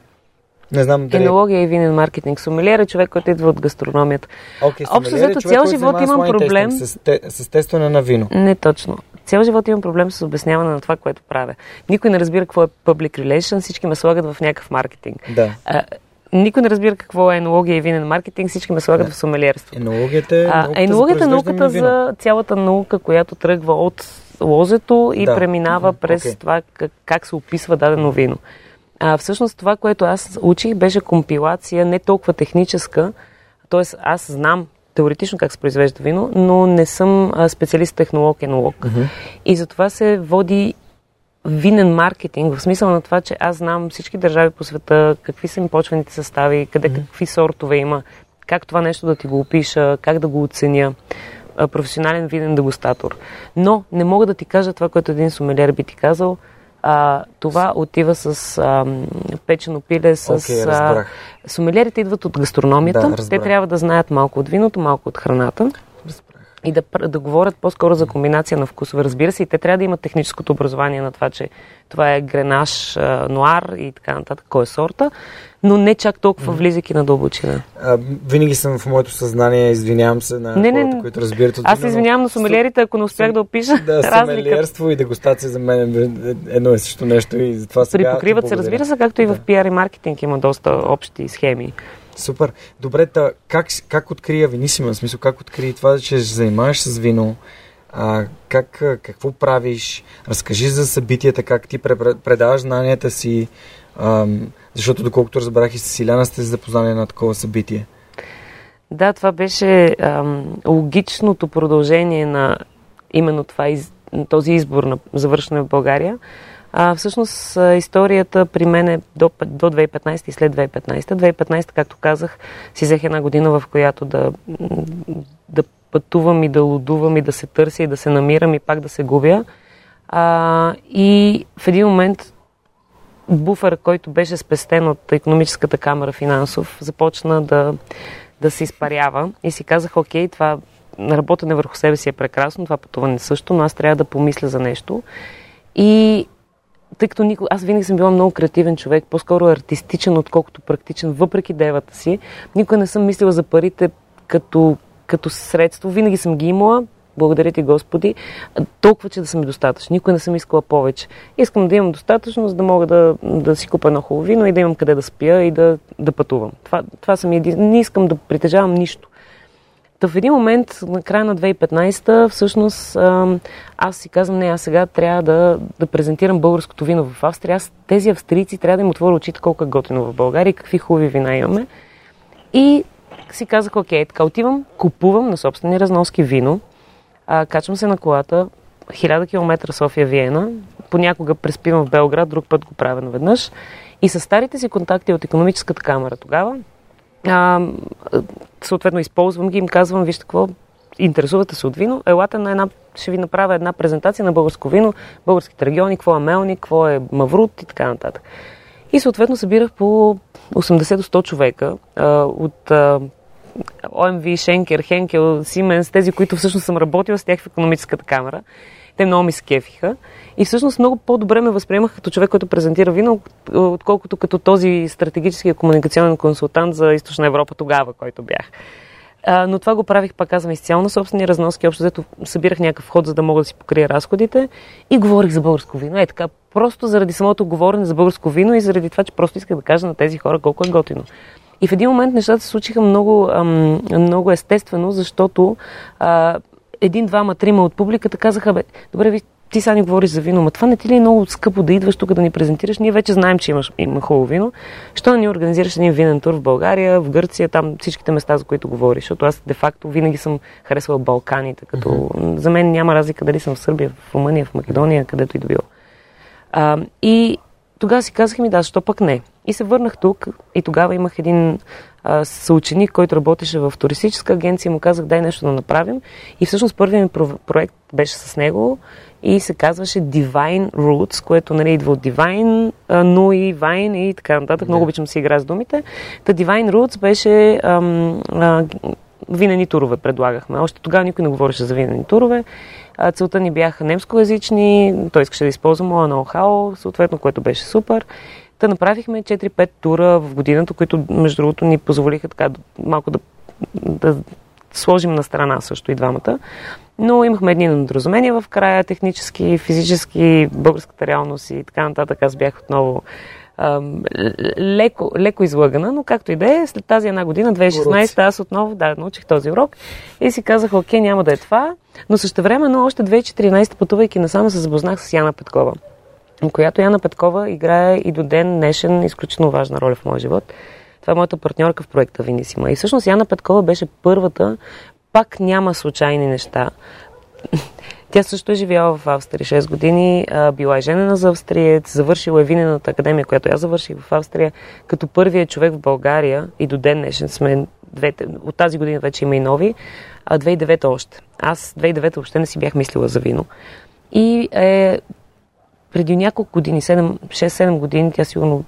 Не знам дали... Енология и винен маркетинг. Сомелиер е човек, който идва от гастрономията. Okay, Общо взето, цял живот имам проблем. С, те, с тестване на вино. Не точно. Цял живот имам проблем с обясняване на това, което правя. Никой не разбира какво е public relation, всички ме слагат в някакъв маркетинг. Да. А, никой не разбира какво е енология и винен маркетинг, всички ме слагат Да. в сомелиерство. Енологията е А, енологията е науката за цялата наука, която тръгва от лозето и Да. преминава Мгм, през окей. това как, как се описва дадено вино. А, всъщност това, което аз учих, беше компилация не толкова техническа, т.е. аз знам теоретично как се произвежда вино, но не съм а, специалист технолог-енолог. И затова се води винен маркетинг, в смисъл на това, че аз знам всички държави по света, какви са им почвените състави, къде какви сортове има, как това нещо да ти го опиша, как да го оценя. Професионален винен дегустатор. Но не мога да ти кажа това, което един сомелиер би ти казал. А, това отива с а, печено пиле, с... А, разбрах. сомелиерите идват от гастрономията. Да, Те трябва да знаят малко от виното, малко от храната и да, да говорят по-скоро за комбинация на вкусове. Разбира се, и те трябва да имат техническото образование на това, че това е гренаж, а, нуар и така нататък, кой е сорта, но не чак толкова влизайки на дълбочина. А, винаги съм в моето съзнание, извинявам се на Не, хората, не. които разбират от Аз извинявам на сомелиерите, ако не успях да опиша Да, разликата. сомелиерство и дегустация за мен е едно и също нещо и затова сега Припокриват се, разбира се, както и в пиар и маркетинг има доста общи схеми. Супер. Добре, та, как, как откри Авинисима? В смисъл, как откри това, че се занимаваш с вино? А, как, какво правиш? Разкажи за събитията, как ти пре- предаваш знанията си, ам, защото доколкото разбрах и с Иляна сте запознали на такова събитие. Да, това беше ам, логичното продължение на именно това, из, този избор на завършване в България. А, всъщност историята при мен е до, до 2015 и след 2015. 2015, както казах, си взех една година, в която да, да пътувам и да лудувам и да се търся и да се намирам и пак да се губя. А, и в един момент буфер, който беше спестен от економическата камера финансов, започна да, да се изпарява и си казах, окей, това работене върху себе си е прекрасно, това пътуване също, но аз трябва да помисля за нещо. И тъй като никога, аз винаги съм била много креативен човек, по-скоро артистичен, отколкото практичен, въпреки девата си, никога не съм мислила за парите като, като средство. Винаги съм ги имала, благодаря ти Господи, толкова, че да съм достатъчно. Никой не съм искала повече. Искам да имам достатъчно, за да мога да, да си купя едно хубаво вино и да имам къде да спя и да, да пътувам. Това, това съм един... Не искам да притежавам нищо. Та в един момент, на края на 2015-та, всъщност аз си казвам, не, аз сега трябва да, да презентирам българското вино в Австрия. Аз тези австрийци трябва да им отворя очите колко е готино в България и какви хубави вина имаме. И си казах, окей, така отивам, купувам на собствени разноски вино, а, качвам се на колата, 1000 км София-Виена, понякога преспивам в Белград, друг път го правя наведнъж. И с старите си контакти от економическата камера тогава, а, съответно използвам ги, им казвам, вижте какво, интересувате се от вино, елате на една, ще ви направя една презентация на българско вино, българските региони, какво е Мелник, какво е Маврут и така нататък. И съответно събирах по 80 до 100 човека а, от а, ОМВ, Шенкер, Хенкел, Сименс, тези, които всъщност съм работила с тях в економическата камера. Те много ми скефиха. И всъщност много по-добре ме възприемах като човек, който презентира вино, отколкото като този стратегически комуникационен консултант за Източна Европа тогава, който бях. А, но това го правих, пак казвам, изцяло на собствени разноски. Общо взето събирах някакъв ход, за да мога да си покрия разходите и говорих за българско вино. Е така, просто заради самото говорене за българско вино и заради това, че просто исках да кажа на тези хора колко е готино. И в един момент нещата се случиха много, ам, много естествено, защото а, един, двама, трима от публиката казаха, бе, добре, ви, ти сега ни говориш за вино, но това не ти ли е много скъпо да идваш тук да ни презентираш? Ние вече знаем, че имаш, има хубаво вино. Що да ни организираш един винен тур в България, в Гърция, там всичките места, за които говориш? Защото аз де-факто винаги съм харесвала Балканите, като mm-hmm. за мен няма разлика дали съм в Сърбия, в Румъния, в Македония, където и да било. А, и тогава си казах ми, да, защо пък не? И се върнах тук и тогава имах един а, съученик, който работеше в туристическа агенция му казах, дай нещо да направим. И всъщност първият ми проект беше с него и се казваше Divine Roots, което нали, идва от Divine, но и Vine и така нататък. Много обичам да си игра с думите. Та Divine Roots беше ам, а, винени турове предлагахме. Още тогава никой не говореше за винени турове. Целта ни бяха немскоязични, той искаше да използва моя ноу-хау, съответно, което беше супер. Та направихме 4-5 тура в годината, които между другото ни позволиха така малко да, да сложим на страна също и двамата. Но имахме едни недоразумения в края, технически, физически, българската реалност и така нататък. Аз бях отново ам, леко, леко излъгана, но както и да е, след тази една година, 2016, аз отново да, научих този урок и си казах, окей, няма да е това, но също време, но още 2014, пътувайки насам, се запознах с Яна Петкова, която Яна Петкова играе и до ден днешен изключително важна роля в моя живот. Това е моята партньорка в проекта Винисима. И всъщност Яна Петкова беше първата, пак няма случайни неща. Тя също е живяла в Австрия 6 години, била е женена за австриец, завършила е Винената академия, която аз завърших в Австрия, като първият човек в България и до ден днешен сме двете, от тази година вече има и нови, а 2009 още. Аз 2009 въобще не си бях мислила за вино. И е, преди няколко години, 6-7 години, тя сигурно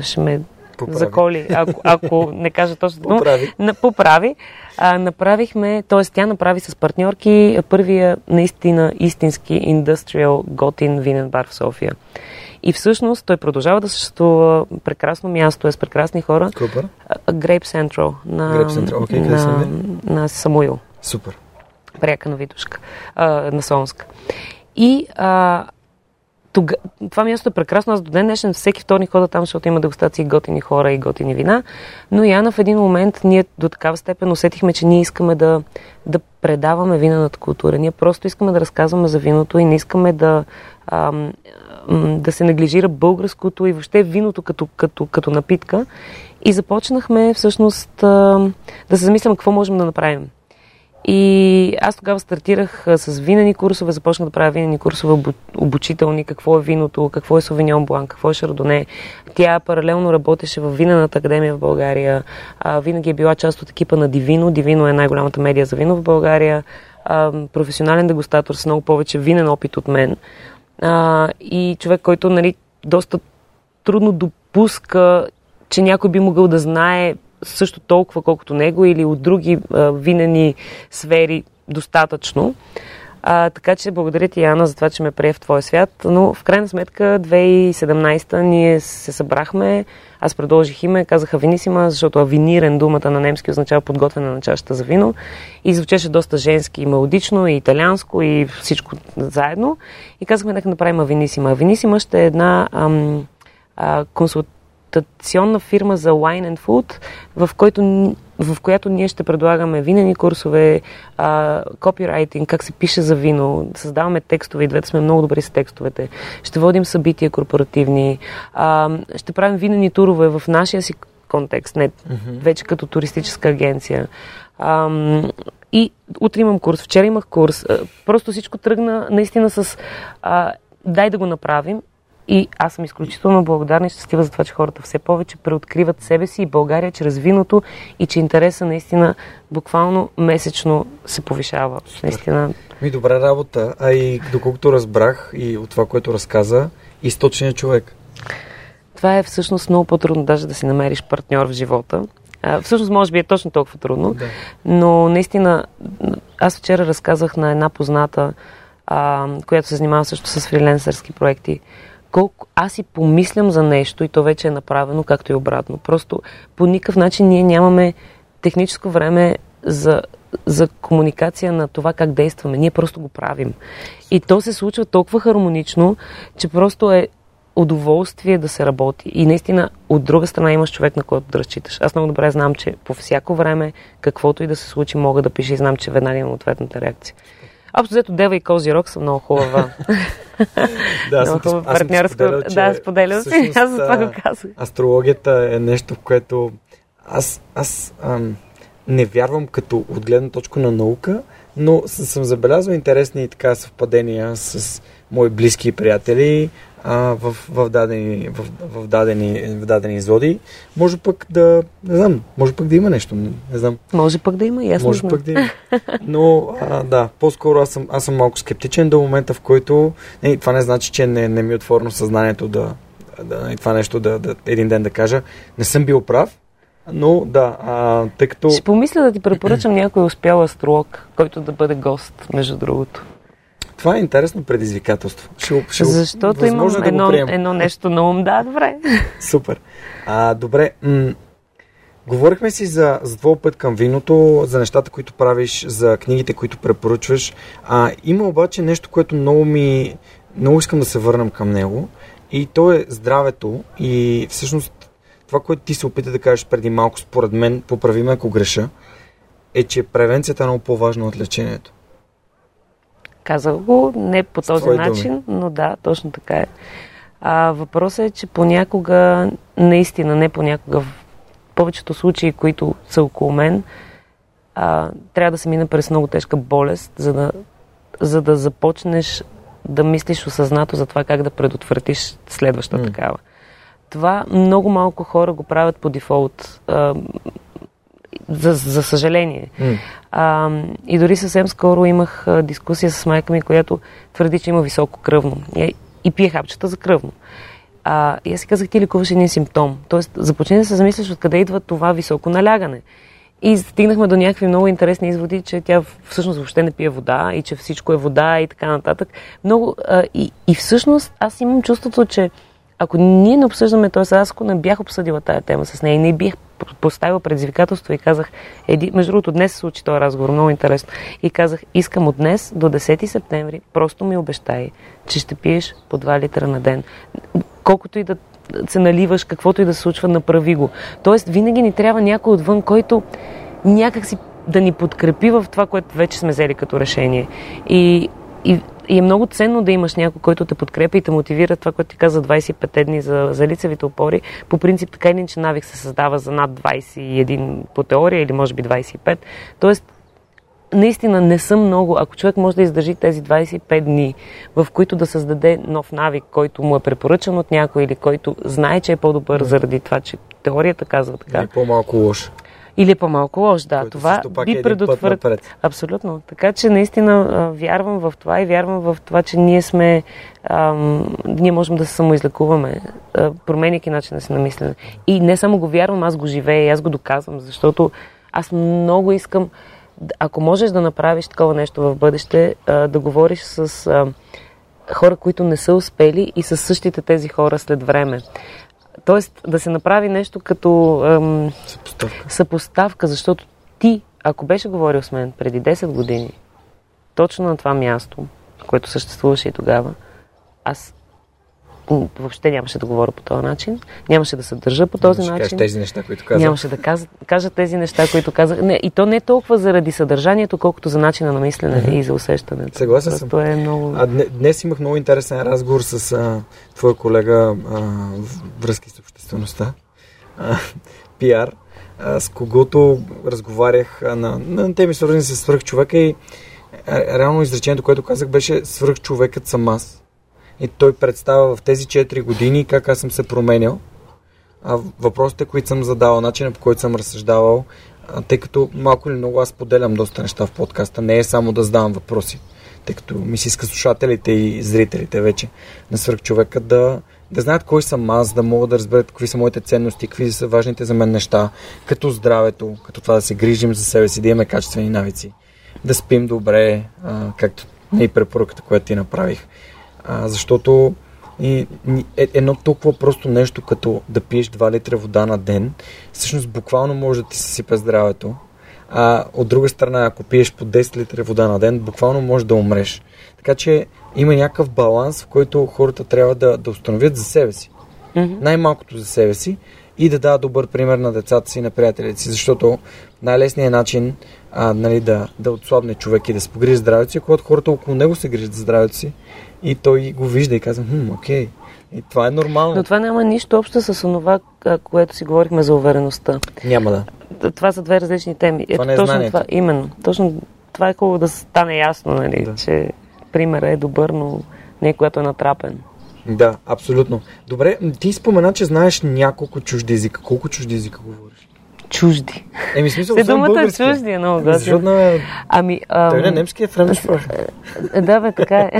ще ме поправи. заколи, ако, ако не кажа точно дума, поправи. На, поправи. А, направихме, т.е. тя направи с партньорки първия наистина истински индустриал готин винен бар в София. И всъщност той продължава да съществува прекрасно място, е с прекрасни хора. Купър? Grape Central на, Grape Central. Okay, на, на Самуил. Супер. Пряка на Витушка, а, на Солнска. И а, тога, това място е прекрасно. Аз до ден днешен всеки вторник хода там, защото има дегустации готини хора и готини вина. Но и Ана в един момент ние до такава степен усетихме, че ние искаме да, да предаваме винената култура. Ние просто искаме да разказваме за виното и не искаме да, ам, да се неглижира българското и въобще виното като, като, като напитка. И започнахме всъщност да се замислям какво можем да направим. И аз тогава стартирах с винени курсове, започнах да правя винени курсове обучителни, какво е виното, какво е Совиньон Блан, какво е Шардоне. Тя паралелно работеше в Винената академия в България. А, винаги е била част от екипа на Дивино. Дивино е най-голямата медия за вино в България. а, професионален дегустатор с много повече винен опит от мен а, и човек, който нали, доста трудно допуска, че някой би могъл да знае също толкова, колкото него или от други а, винени сфери достатъчно. А, така че благодаря ти, Яна, за това, че ме прие в твоя свят. Но в крайна сметка 2017 ние се събрахме, аз предложих име, казаха Винисима, защото авинирен думата на немски означава подготвяне на чашата за вино. И звучеше доста женски и мелодично, и италианско, и всичко заедно. И казахме, нека направим Авинисима. Авинисима ще е една ам, а, консултационна фирма за wine and food, в който в която ние ще предлагаме винени курсове, а, копирайтинг, как се пише за вино, създаваме текстове и двете сме много добри с текстовете. Ще водим събития корпоративни, а, ще правим винени турове в нашия си контекст, не mm-hmm. вече като туристическа агенция. А, и утре имам курс, вчера имах курс. Просто всичко тръгна наистина с а, дай да го направим и аз съм изключително благодарна и щастлива за това, че хората все повече преоткриват себе си и България чрез виното и че интереса наистина буквално месечно се повишава. Супер. Наистина. Ми добра работа. А и доколкото разбрах и от това, което разказа, източният човек. Това е всъщност много по-трудно даже да си намериш партньор в живота. А, всъщност, може би е точно толкова трудно, да. но наистина, аз вчера разказах на една позната, а, която се занимава също с фриленсърски проекти, колко аз си помислям за нещо и то вече е направено, както и обратно. Просто по никакъв начин ние нямаме техническо време за, за комуникация на това как действаме. Ние просто го правим. И то се случва толкова хармонично, че просто е удоволствие да се работи. И наистина, от друга страна имаш човек, на който да разчиташ. Аз много добре знам, че по всяко време, каквото и да се случи, мога да пиша и знам, че веднага имам ответната реакция. Общо взето Дева и Рок са много хубава. да, много хубава партньорска. Да, споделям си. Аз за това го казах. Астрологията е нещо, в което аз, аз ам, не вярвам като от гледна точка на наука, но съм забелязал интересни така съвпадения с мои близки приятели, а, в, в, дадени, в, в, дадени, в дадени зоди, може пък да, не знам, може пък да има нещо, не знам. Може пък да има, ясно. Може пък да има. Но, а, да, по-скоро аз съм, аз съм малко скептичен до момента, в който, не, това не значи, че не, не ми е отворено съзнанието да, да това нещо да, да, един ден да кажа, не съм бил прав, но да, а, тъй като... Ще помисля да ти препоръчам някой успял астролог, който да бъде гост, между другото. Това е интересно предизвикателство. Ще, ще, Защото имам да едно, едно нещо на ум. Да, добре. Супер. А, добре. М- говорихме си за, за твой път към виното, за нещата, които правиш, за книгите, които препоръчваш. А, има обаче нещо, което много ми... Много искам да се върнам към него. И то е здравето. И всъщност това, което ти се опита да кажеш преди малко, според мен, поправи ме ако греша, е, че превенцията е много по-важна от лечението. Казах го не по този начин, думи. но да, точно така е. А, въпросът е, че понякога, наистина, не понякога, в повечето случаи, които са около мен, а, трябва да се мине през много тежка болест, за да, за да започнеш да мислиш осъзнато за това как да предотвратиш следваща mm. такава. Това много малко хора го правят по дефолт. А, за, за съжаление. Mm. А, и дори съвсем скоро имах дискусия с майка ми, която твърди, че има високо кръвно. И, и пие хапчета за кръвно. А, и аз си казах, ти лекуваш един симптом. Тоест, започни да се замисляш откъде идва това високо налягане. И стигнахме до някакви много интересни изводи, че тя всъщност въобще не пие вода и че всичко е вода и така нататък. Много, а, и, и всъщност аз имам чувството, че ако ние не обсъждаме, т.е. аз ако не бях обсъдила тая тема с нея и не бих поставила предизвикателство и казах, еди, между другото днес се случи този разговор, много интересно, и казах, искам от днес до 10 септември, просто ми обещай, че ще пиеш по 2 литра на ден. Колкото и да се наливаш, каквото и да се случва, направи го. Тоест, винаги ни трябва някой отвън, който някак си да ни подкрепи в това, което вече сме взели като решение. И, и и е много ценно да имаш някой, който те подкрепя и те мотивира това, което ти каза 25 дни за, за лицевите опори. По принцип, така или иначе навик се създава за над 21 по теория или може би 25. Тоест, наистина не съм много. Ако човек може да издържи тези 25 дни, в които да създаде нов навик, който му е препоръчан от някой или който знае, че е по-добър заради това, че теорията казва така. Или по-малко лош Или по-малко лош, да. Който това е би път предотвратило. Абсолютно. Така че наистина вярвам в това и вярвам в това, че ние сме. Ам, ние можем да се самоизлекуваме, променяйки начина си на мислене. И не само го вярвам, аз го живея и аз го доказвам, защото аз много искам. Ако можеш да направиш такова нещо в бъдеще, да говориш с хора, които не са успели и с същите тези хора след време. Тоест да се направи нещо като ам, Съпоставка. съпоставка, защото ти, ако беше говорил с мен преди 10 години, точно на това място, което съществуваше и тогава, аз въобще нямаше да говоря по този начин, нямаше да се държа по този кажеш начин. тези неща, които казах. Нямаше да кажа, кажа тези неща, които казах. Не, и то не е толкова заради съдържанието, колкото за начина на мислене Мгм. и за усещането. Съгласен съм. Е много... А дне- днес имах много интересен разговор с а, твоя колега а, в връзки с обществеността, а, пиар, а, с когото разговарях а, на, на теми свързани с свръхчовека и а, реално изречението, което казах, беше свръхчовекът съм аз. И той представя в тези 4 години как аз съм се променял, а, въпросите, които съм задавал, начинът по който съм разсъждавал, а, тъй като малко или много аз поделям доста неща в подкаста, не е само да задавам въпроси тъй като ми се иска слушателите и зрителите вече на свърхчовека да, да знаят кой съм аз, да могат да разберат какви са моите ценности, какви са важните за мен неща, като здравето, като това да се грижим за себе си, да имаме качествени навици, да спим добре, а, както и препоръката, която ти направих. А, защото и, е, едно толкова просто нещо, като да пиеш 2 литра вода на ден, всъщност буквално може да ти съсипе здравето. А от друга страна, ако пиеш по 10 литра вода на ден, буквално можеш да умреш. Така че има някакъв баланс, в който хората трябва да, да установят за себе си. Мгм. Най-малкото за себе си и да дадат добър пример на децата си и на приятелите си, защото най-лесният начин а, нали, да, да отслабне човек и да се погрижи здравето си, е когато хората около него се грижат за здравето си и той го вижда и казва, хм, окей, и това е нормално. Но това няма нищо общо с онова, което си говорихме за увереността. Няма да. Това са две различни теми. Това Ето, не е точно знанието. това, именно. Точно това е хубаво да стане ясно, нали, Да. че примерът е добър, но не когато е натрапен. Да, абсолютно. Добре, ти спомена, че знаеш няколко чужди езика. Колко чужди езика говориш? Чужди. Еми, смисъл, Се думата българския. чужди е много Защото готино. на... Ами, ам, Той не е немски, е френч е, да, бе, така е.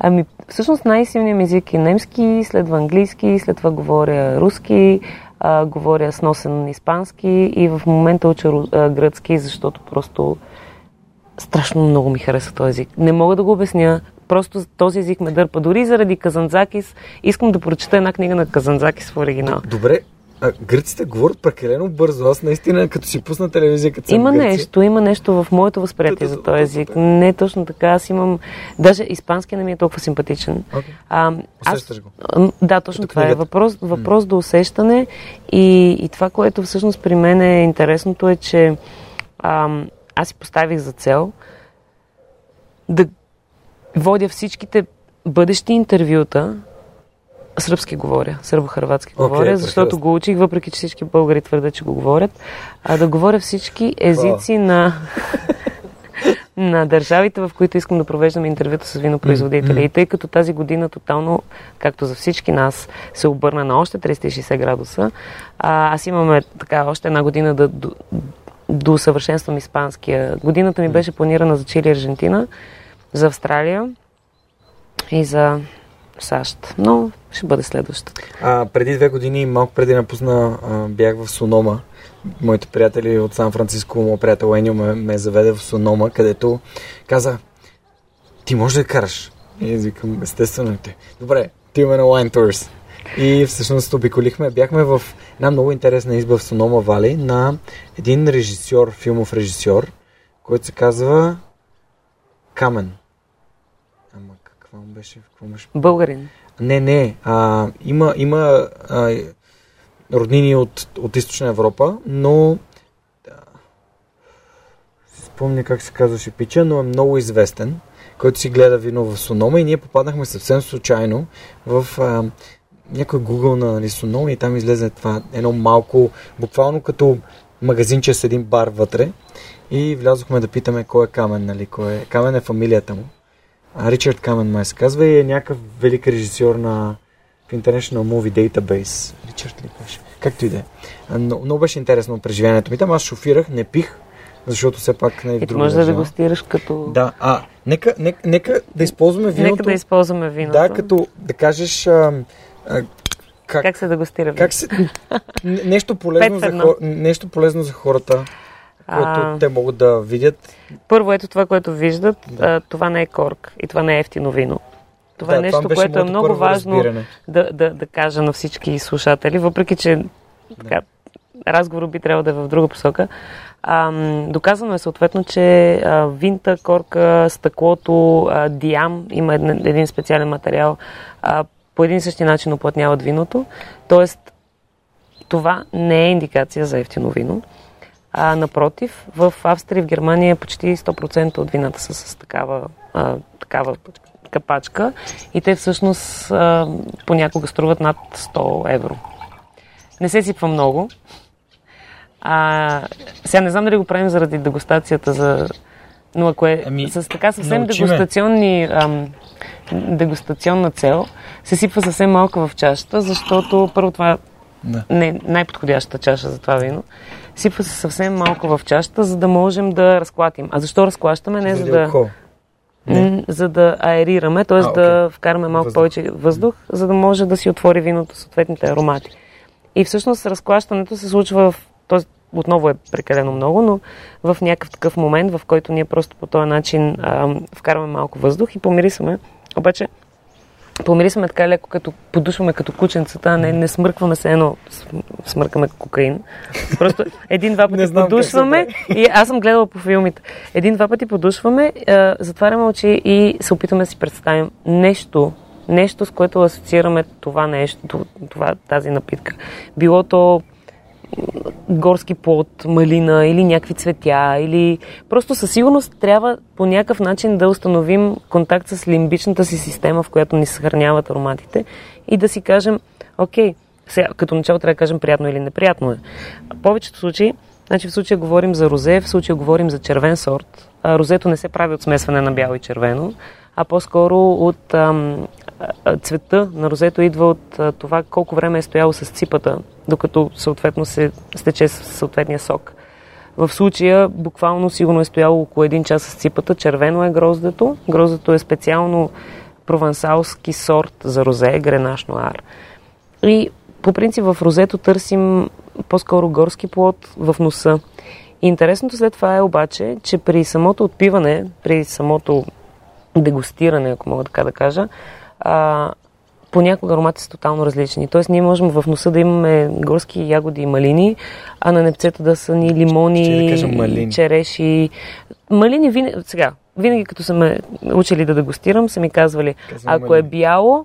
Ами, всъщност най-силният ми език е немски, следва английски, след това говоря руски, а, говоря сносен испански и в момента уча а, гръцки, защото просто страшно много ми харесва този език. Не мога да го обясня. Просто този език ме дърпа. Дори заради Казанзакис искам да прочета една книга на Казанзакис в оригинал. Добре, а, гръците говорят прекалено бързо. Аз наистина, като си пусна телевизия, като съм Има Гърция, нещо, има нещо в моето възприятие за този език. Не е точно така. Аз имам... Даже испански не ми е толкова симпатичен. Окей. А, аз, Усещаш го. Да, точно Като това е. книгата. Въпрос, въпрос до усещане и, и това, което всъщност при мен е интересното е, че ам, аз си поставих за цел да водя всичките бъдещи интервюта сръбски говоря, сърбо-хрватски Окей, говоря, защото прекрасно. го учих, въпреки че всички българи твърдят, че го говорят, а да говоря всички езици на на държавите, в които искам да провеждам интервюта с винопроизводители. И тъй като тази година тотално, както за всички нас, се обърна на още 360 градуса, а, аз имаме така още една година да до, до усъвършенствам испанския. Годината ми беше планирана за Чили и Аржентина, за Австралия и за САЩ. Но ще бъде следващата. А, преди две години, малко преди напусна, бях в Сонома. Моите приятели от Сан Франциско, моят приятел Енио ме, ме заведе в Сонома, където каза, ти можеш да караш. И аз викам, естествено те. Добре, ти на Wine Tours. И всъщност обиколихме, бяхме в една много интересна изба в Сонома Вали на един режисьор, филмов режисьор, който се казва Камен. Беше? Какво беше? Българин. Не, не. А, има има а, роднини от, от източна Европа, но да, спомня как се казваше пича, но е много известен, който си гледа вино в Сонома и ние попаднахме съвсем случайно в а, някой Google на нали, Сонома и там излезе това едно малко, буквално като магазинче с един бар вътре и влязохме да питаме кой е Камен, нали, кой е. Камен е фамилията му. Ричард Камен май се казва и е някакъв велик режисьор на в International Movie Database. Ричард ли беше? Както и да е. Много беше интересно преживяването ми. Там аз шофирах, не пих, защото все пак не е в друга можеш да държава. дегустираш като... Да, а, нека, нека, нека да използваме виното. Нека да използваме виното. Да, като да кажеш а, а, как, Как се дегустира вино? как се... Нещо, полезно за хор... нещо полезно за хората, което А, те могат да видят. Първо, ето това, което виждат, Да. а, това не е корк и това не е ефтино вино. Това да, е нещо, което е много важно разбиране. да, да, да кажа на всички слушатели, въпреки че така, разговорът би трябвало да е в друга посока. А, доказано е съответно, че а, винта, корка, стъклото, а, диам, има един, един специален материал, а, по един и същи начин оплътняват виното. Тоест, това не е индикация за ефтино вино. А, напротив, в Австрия и в Германия почти 100% от вината са с такава, а, такава капачка и те всъщност а, понякога струват над 100 евро. Не се сипва много. А, сега не знам дали го правим заради дегустацията за... Но ако е Ами, с така съвсем дегустационни, ам, дегустационна цел, се сипва съвсем малко в чашата, защото първо това Да. не е най-подходящата чаша за това вино. Сипва се съвсем малко в чашата, за да можем да разклатим. А защо разклащаме? Не за да. Не. за да аерираме, т.е. Да вкараме малко Въздух. повече въздух, за да може да си отвори виното съответните аромати. И всъщност разклащането се случва в т.е. отново е прекалено много, но в някакъв такъв момент, в който ние просто по този начин а, вкарваме малко въздух и помирисваме. Обаче помирисваме така леко, като подушваме като кученцата, не, не смъркваме се едно, см- смъркаме кокаин. Просто един-два пъти знам подушваме и аз съм гледала по филмите. Един-два пъти подушваме, затваряме очи и се опитваме да си представим нещо, нещо, с което асоциираме това нещо, това, тази напитка. Било то горски плод, малина или някакви цветя, или просто със сигурност трябва по някакъв начин да установим контакт с лимбичната си система, в която ни съхраняват ароматите и да си кажем, окей, сега, като начало трябва да кажем приятно или неприятно е. В повечето случаи, значи в случая говорим за розе, в случая говорим за червен сорт. А, розето не се прави от смесване на бяло и червено, а по-скоро от ам, цвета на розето идва от това колко време е стояло с ципата, докато съответно се стече съответния сок. В случая буквално сигурно е стояло около един час с ципата. Червено е гроздето. Гроздето е специално провансалски сорт за розе, гренаш нуар. И по принцип в розето търсим по-скоро горски плод в носа. И интересното след това е обаче, че при самото отпиване, при самото дегустиране, ако мога така да кажа, а, понякога ароматите са тотално различни. Тоест ние можем в носа да имаме горски ягоди и малини, а на непцето да са ни лимони, да кажа малини. череши. Малини винаги, сега, винаги като са ме учили да дегустирам, са ми казвали, Казвам ако е малини. бяло,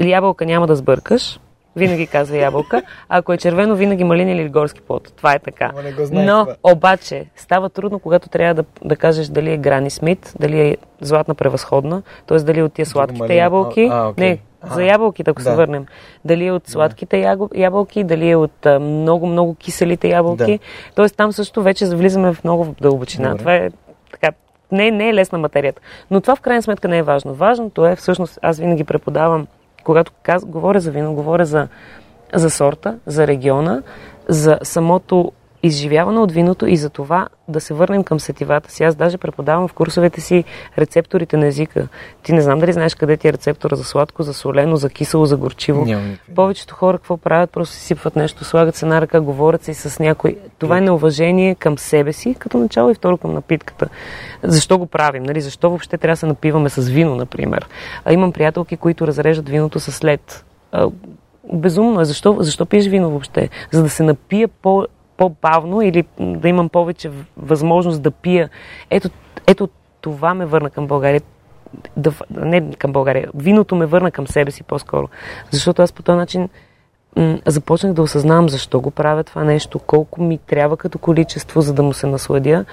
ябълка няма да сбъркаш. Винаги казва ябълка. А ако е червено, винаги малин или горски плод. Това е така. Но, обаче, става трудно, когато трябва да, да кажеш дали е Грани Смит, дали е златна превъзходна, т.е. дали е от тия сладките ябълки. А, а, окей. Не, А, за ябълките, ако се да. върнем. Дали е от сладките ябълки, дали е от много-много киселите ябълки. Тоест там също вече влизаме в много дълбочина. Добре. Това е така. Не, не е лесна материята. Но това в крайна сметка не е важно. Важното е, всъщност, аз винаги преподавам, когато каз, говоря за вино, говоря за, за сорта, за региона, за самото изживяване от виното и за това да се върнем към сетивата си. Аз даже преподавам в курсовете си рецепторите на езика. Ти не знам дали знаеш къде ти е рецептора за сладко, за солено, за кисело, за горчиво. Нямам. Повечето хора какво правят? Просто си сипват нещо, слагат се на ръка, говорят се и с някой. Това е неуважение към себе си, като начало и второ към напитката. Защо го правим? Нали? Защо въобще трябва да се напиваме с вино, например? А имам приятелки, които разрежат виното с лед. Безумно е. Защо, защо пиеш вино въобще? За да се напия по, по-бавно или да имам повече възможност да пия. Ето, ето това ме върна към България да, не към България, виното ме върна към себе си по-скоро. Защото аз по този начин м- започнах да осъзнавам защо го правя това нещо, колко ми трябва като количество, за да му се насладя,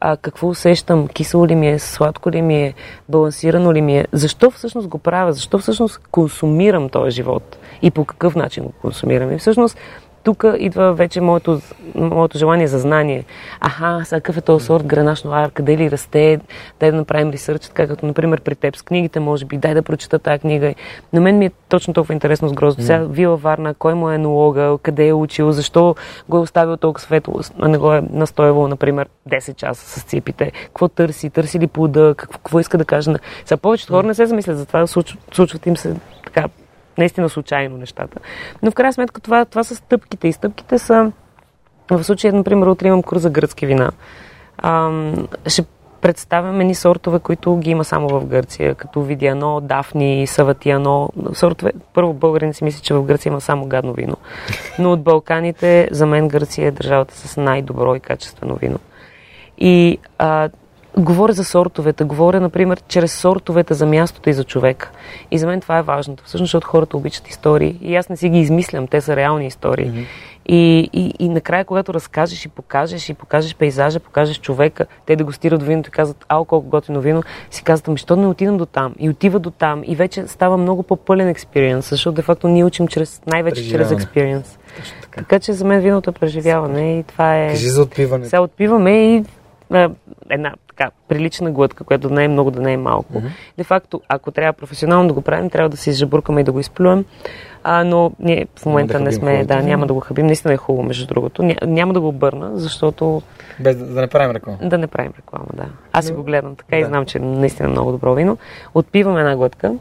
а какво усещам, кисело ли ми е, сладко ли ми е, балансирано ли ми е, защо всъщност го правя, защо всъщност консумирам този живот и по какъв начин го консумирам. И всъщност тук идва вече моето, моето желание за знание. Аха, сега какъв е този сорт гранаш нуар, къде ли расте, дай да направим ресърч, така като, например, при теб с книгите, може би, дай да прочета тази книга. На мен ми е точно толкова интересно с гроздо. Сега Вила Варна, кой му е енолога, къде е учил, защо го е оставил толкова светло, а не го е настоявал, например, 10 часа с ципите. Какво търси, търси ли плода, какво, какво иска да каже. Сега повечето хора не се замислят за това, случват, случват им се наистина случайно нещата. Но в крайна сметка това, това са стъпките. И стъпките са, в случая, например, утре имам курс за гръцки вина. Ам, ще представяме ни сортове, които ги има само в Гърция, като Видиано, Дафни, Саватиано. Сортове, първо българин си мисли, че в Гърция има само гадно вино. Но от Балканите, за мен Гърция е държавата с най-добро и качествено вино. И а, Говоря за сортовете, говоря, например, чрез сортовете за мястото и за човека. И за мен това е важното. Всъщност, защото хората обичат истории. И аз не си ги измислям, те са реални истории. Mm-hmm. И, и, и накрая, когато разкажеш и покажеш, и покажеш пейзажа, покажеш човека, те дегустират виното и казват, ау, колко готино вино, си казват, ами, що не отидам до там? И отива до там. И вече става много по-пълен експириенс, защото де-факто ние учим чрез, най-вече чрез експириенс. Така. така че за мен виното е преживяване и това е... Кажи за отпиване. Сега отпиваме и една така прилична глътка, която да не е много, да не е малко. Mm-hmm. Де факто, ако трябва професионално да го правим, трябва да се изжабуркаме и да го изплюем. А, но ние в момента да не сме, хубаво. да, няма да го хабим. Наистина е хубаво, между другото. Ня, няма да го обърна, защото... Без да, да не правим реклама. Да не правим реклама, да. Аз си го гледам така да. и знам, че е наистина много добро вино. Отпиваме една глътка.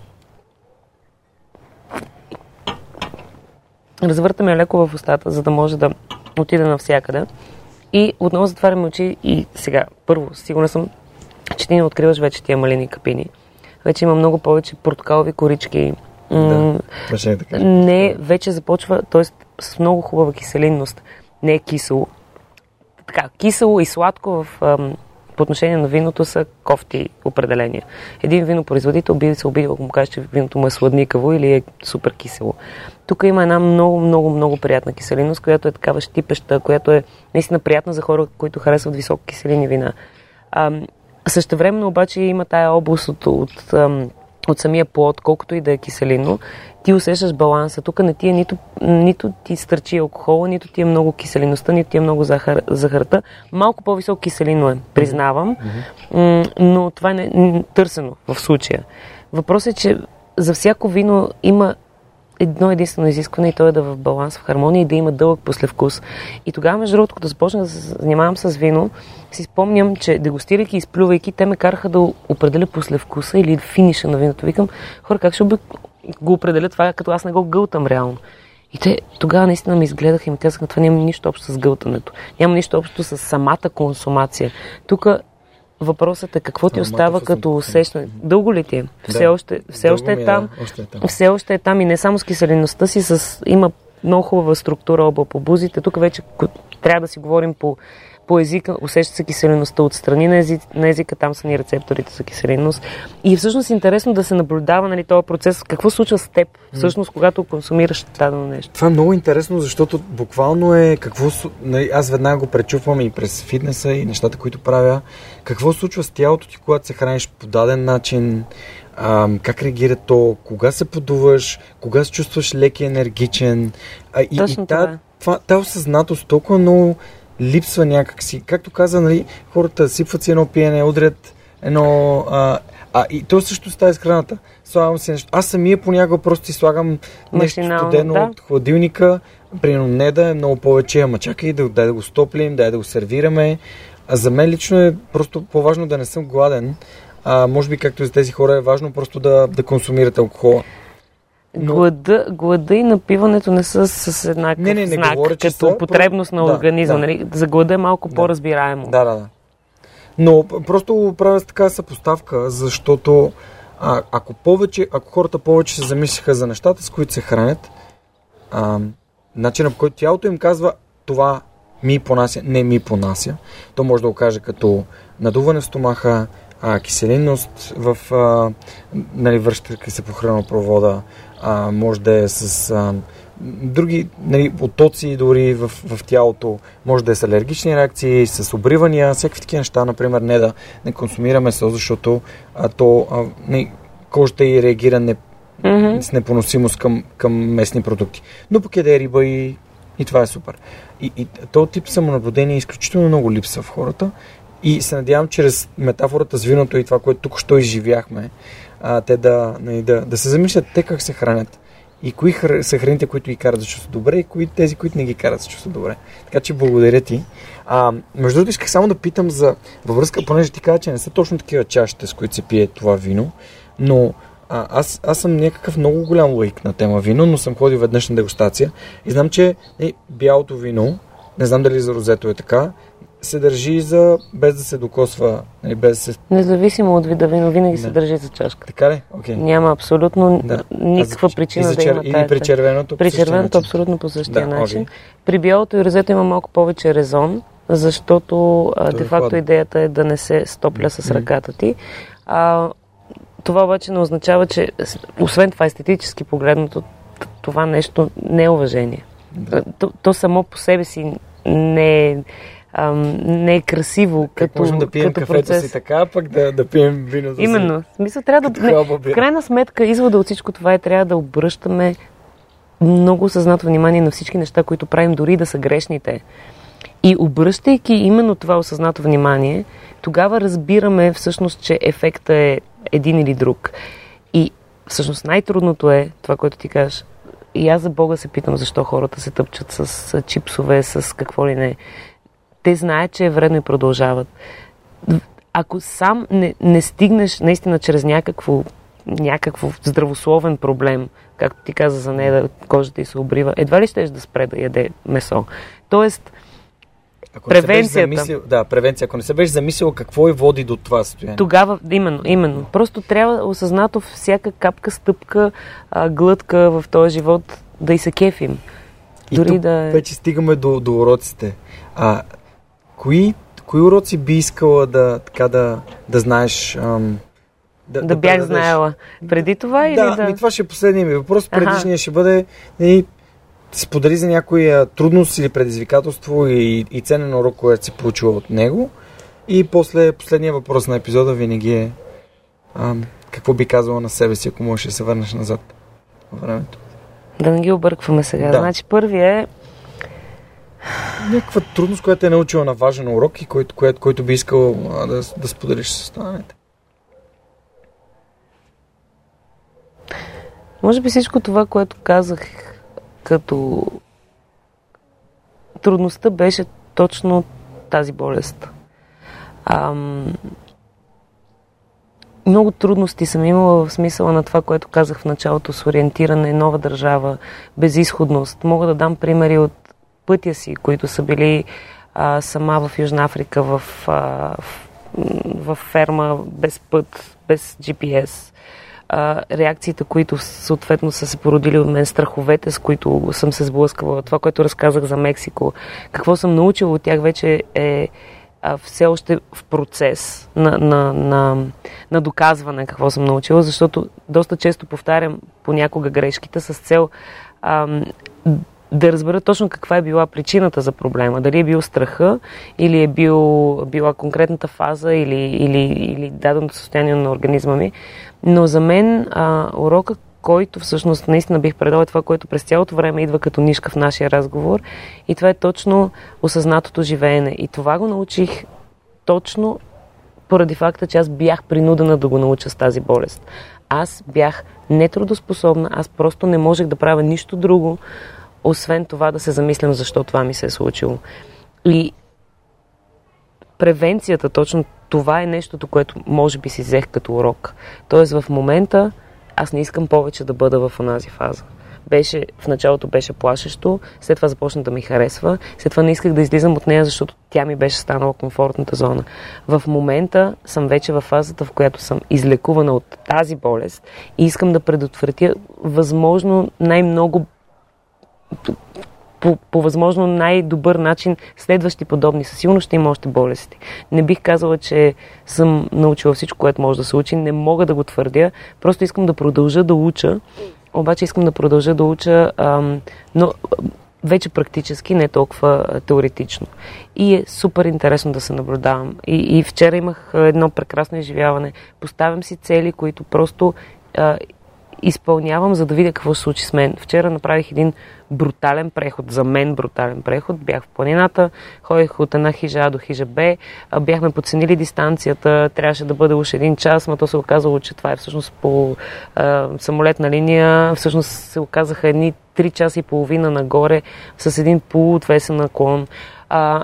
Развъртаме леко в устата, за да може да отиде навсякъде. И отново затваряме очи и сега, първо, сигурна съм, че ти не откриваш вече тия малини капини. Вече има много повече портокалови корички. Да, е така. Не, вече започва, т.е. с много хубава киселинност. Не е кисело. Така, кисело и сладко в, ам, по отношение на виното са кофти определения. Един винопроизводител би се обидил, ако му каже, че виното му е сладникаво или е супер кисело. Тук има една много, много, много приятна киселиност, която е такава щипеща, която е наистина приятна за хора, които харесват високи киселини вина. А, същевременно обаче има тая област от, от, от, от самия плод, колкото и да е киселино, ти усещаш баланса. Тук не ти е нито, нито ти стърчи алкохола, нито ти е много киселиността, нито ти е много захар, захарта. Малко по-високо киселино е, признавам, mm-hmm. но това е не, търсено в случая. Въпросът е, че за всяко вино има едно единствено изискване и то е да е в баланс, в хармония и да има дълъг послевкус. И тогава, между другото, като започнах да се занимавам с вино, си спомням, че дегустирайки и изплювайки, те ме караха да определя послевкуса или финиша на виното. Викам, хора, как ще го определя това, като аз не го гълтам реално? И те тогава наистина ми изгледаха и ми казаха, това няма нищо общо с гълтането. Няма нищо общо с самата консумация. Тук Въпросът е какво ти остава като усещане. Дълго ли ти е? Все да. още, все още е, е, там. Да, още е там. Все още е там и не само с киселеността си, с, има много хубава структура оба по бузите. Тук вече трябва да си говорим по по езика усеща се киселеността от страни на, език, на езика, там са ни рецепторите за киселеност. И е всъщност интересно да се наблюдава нали, този процес, какво случва с теб, всъщност, когато консумираш дадено нещо. Това е много интересно, защото буквално е какво... Нали, аз веднага го пречупвам и през фитнеса и нещата, които правя. Какво случва с тялото ти, когато се храниш по даден начин, а, как реагира то, кога се подуваш, кога се чувстваш леки енергичен. А, и, Точно и та, това. Та осъзнатост толкова много липсва някакси. Както каза, нали, хората сипват си едно пиене, удрят едно... А, а и то също става с храната. Слагам си нещо. Аз самия понякога просто си слагам нещо студено да. от хладилника. Примерно не да е много повече, ама чакай да, да, да го стоплим, да, да го сервираме. А за мен лично е просто по-важно да не съм гладен. А, може би, както за тези хора, е важно просто да, да консумирате алкохола. Но... Глада, глада и напиването не са с еднакъв не, не, не знак, говоря, като са, потребност на да. Да. Нали? За глада е малко да. по-разбираемо. Да, да, да. Но просто правя с така съпоставка, защото а, ако, повече, ако хората повече се замислиха за нещата, с които се хранят, а, начинът по който тялото им казва това ми понася, не ми понася, то може да го каже като надуване в стомаха, а, киселинност в, а, нали, връщайки се по хранопровода, а, може да е с а, други нали, потоци дори в, в тялото, може да е с алергични реакции, с обривания, всякакви такива неща, например, не да не консумираме сол, защото а, то а, не, кожата и реагира не, Mm-hmm. с непоносимост към, към местни продукти. Но пък е да е риба и И това е супер. И, и този тип самонаблюдение изключително много липса в хората. И се надявам, чрез метафората с виното и това, което тук що изживяхме, а, те да, нали, да, да се замислят те как се хранят. И кои хр... са храните, които ги карат да чувстват добре и кои тези, които не ги карат да чувстват добре. Така че благодаря ти. А, между другото, исках само да питам за във връзка, понеже ти каза, че не са точно такива чашите, с които се пие това вино, но а, аз, аз съм някакъв много голям лайк на тема вино, но съм ходил веднъж на дегустация и знам, че е, бялото вино, не знам дали за розето е така, се държи за без да се докосва, нали, без да се... Независимо от вида вино, винаги Да. се държи за чашка. Така ли? Окей. Няма абсолютно Да. никаква за- причина и за да чер... има Или при червеното? При червеното абсолютно по същия Да, начин. окей. При бялото и розето има малко повече резон, защото а, То е идеята е да не се стопля с ръката ти. А, това обаче не означава, че освен това естетически погледното, това нещо не е уважение. Да. То, то само по себе си не е, ам, не е красиво Как като, можем да пием като кафето процес. си така, пък да, да пием виното си? Именно. Смисъл, трябва да... Не, в крайна сметка, извода от всичко това е трябва да обръщаме много съзнато внимание на всички неща, които правим, дори да са грешните. И обръщайки именно това осъзнато внимание, тогава разбираме всъщност, че ефектът е един или друг. И всъщност най-трудното е това, което ти кажеш. И аз за Бога се питам защо хората се тъпчат с чипсове, с какво ли не. Те знаят, че е вредно и продължават. Ако сам не, не стигнеш наистина чрез някакво, някакво здравословен проблем, както ти каза за нея, да кожата й се обрива, едва ли щеш да спре да яде месо. Тоест, Ако не Превенцията. Замислил, да, превенция. Ако не се беше замислил какво и води до това състояние. Тогава, именно, именно. Просто трябва осъзнато всяка капка, стъпка, глътка в този живот да и се кефим. И Дори тук да е... вече стигаме до, до уроците. А, кои, кои уроци би искала да, така да, да знаеш... Ам, Да, да бях предадеш? знаела. Преди това или Да, да... ми това ще е последния ми въпрос. Аха. Предишния ще бъде нали, сподели за някоя трудност или предизвикателство и, и ценен урок, който си получила от него. И после последния въпрос на епизода винаги е ам, какво би казала на себе си, ако можеш да се върнеш назад във времето. да не ги объркваме сега. Да. Значи първия е Някаква трудност, която е научила на важен урок и който, който, който би искал а, да, да споделиш с останалите. Може би всичко това, което казах като трудността беше точно тази болест. Ам... Много трудности съм имала в смисъла на това, което казах в началото с ориентиране, нова държава, безисходност. Мога да дам примери от пътя си, които са били а, сама в Южна Африка, в, а, в, в ферма, без път, без GPS а, реакциите, които съответно са се породили от мен, страховете, с които съм се сблъскала, това, което разказах за Мексико, какво съм научила от тях вече е а, все още в процес на, на, на, на доказване какво съм научила, защото доста често повтарям понякога грешките с цел ам, да разбера точно каква е била причината за проблема. Дали е бил страха, или е бил, била конкретната фаза, или, или, или даденото състояние на организма ми. Но за мен а, урока, който всъщност наистина бих предал е това, което през цялото време идва като нишка в нашия разговор. И това е точно осъзнатото живеене. И това го научих точно поради факта, че аз бях принудена да го науча с тази болест. Аз бях нетрудоспособна, аз просто не можех да правя нищо друго, освен това да се замислям защо това ми се е случило. И превенцията, точно това е нещото, което може би си взех като урок. Тоест в момента аз не искам повече да бъда в онази фаза. Беше, в началото беше плашещо, след това започна да ми харесва, след това не исках да излизам от нея, защото тя ми беше станала комфортната зона. В момента съм вече в фазата, в която съм излекувана от тази болест и искам да предотвратя възможно най-много по, по възможно най-добър начин следващи подобни. Със сигурност ще има още болести. Не бих казала, че съм научила всичко, което може да се учи. Не мога да го твърдя. Просто искам да продължа да уча. Обаче искам да продължа да уча, ам, но вече практически, не толкова теоретично. И е супер интересно да се наблюдавам. И, и вчера имах едно прекрасно изживяване. Поставям си цели, които просто а, изпълнявам, за да видя какво се случи с мен. Вчера направих един брутален преход, за мен брутален преход. Бях в планината, ходих от една хижа до хижа Б, бяхме подценили дистанцията, трябваше да бъде уж един час, но то се оказало, че това е всъщност по а, самолетна линия. Всъщност се оказаха едни 3 часа и половина нагоре с един полуотвесен наклон. А,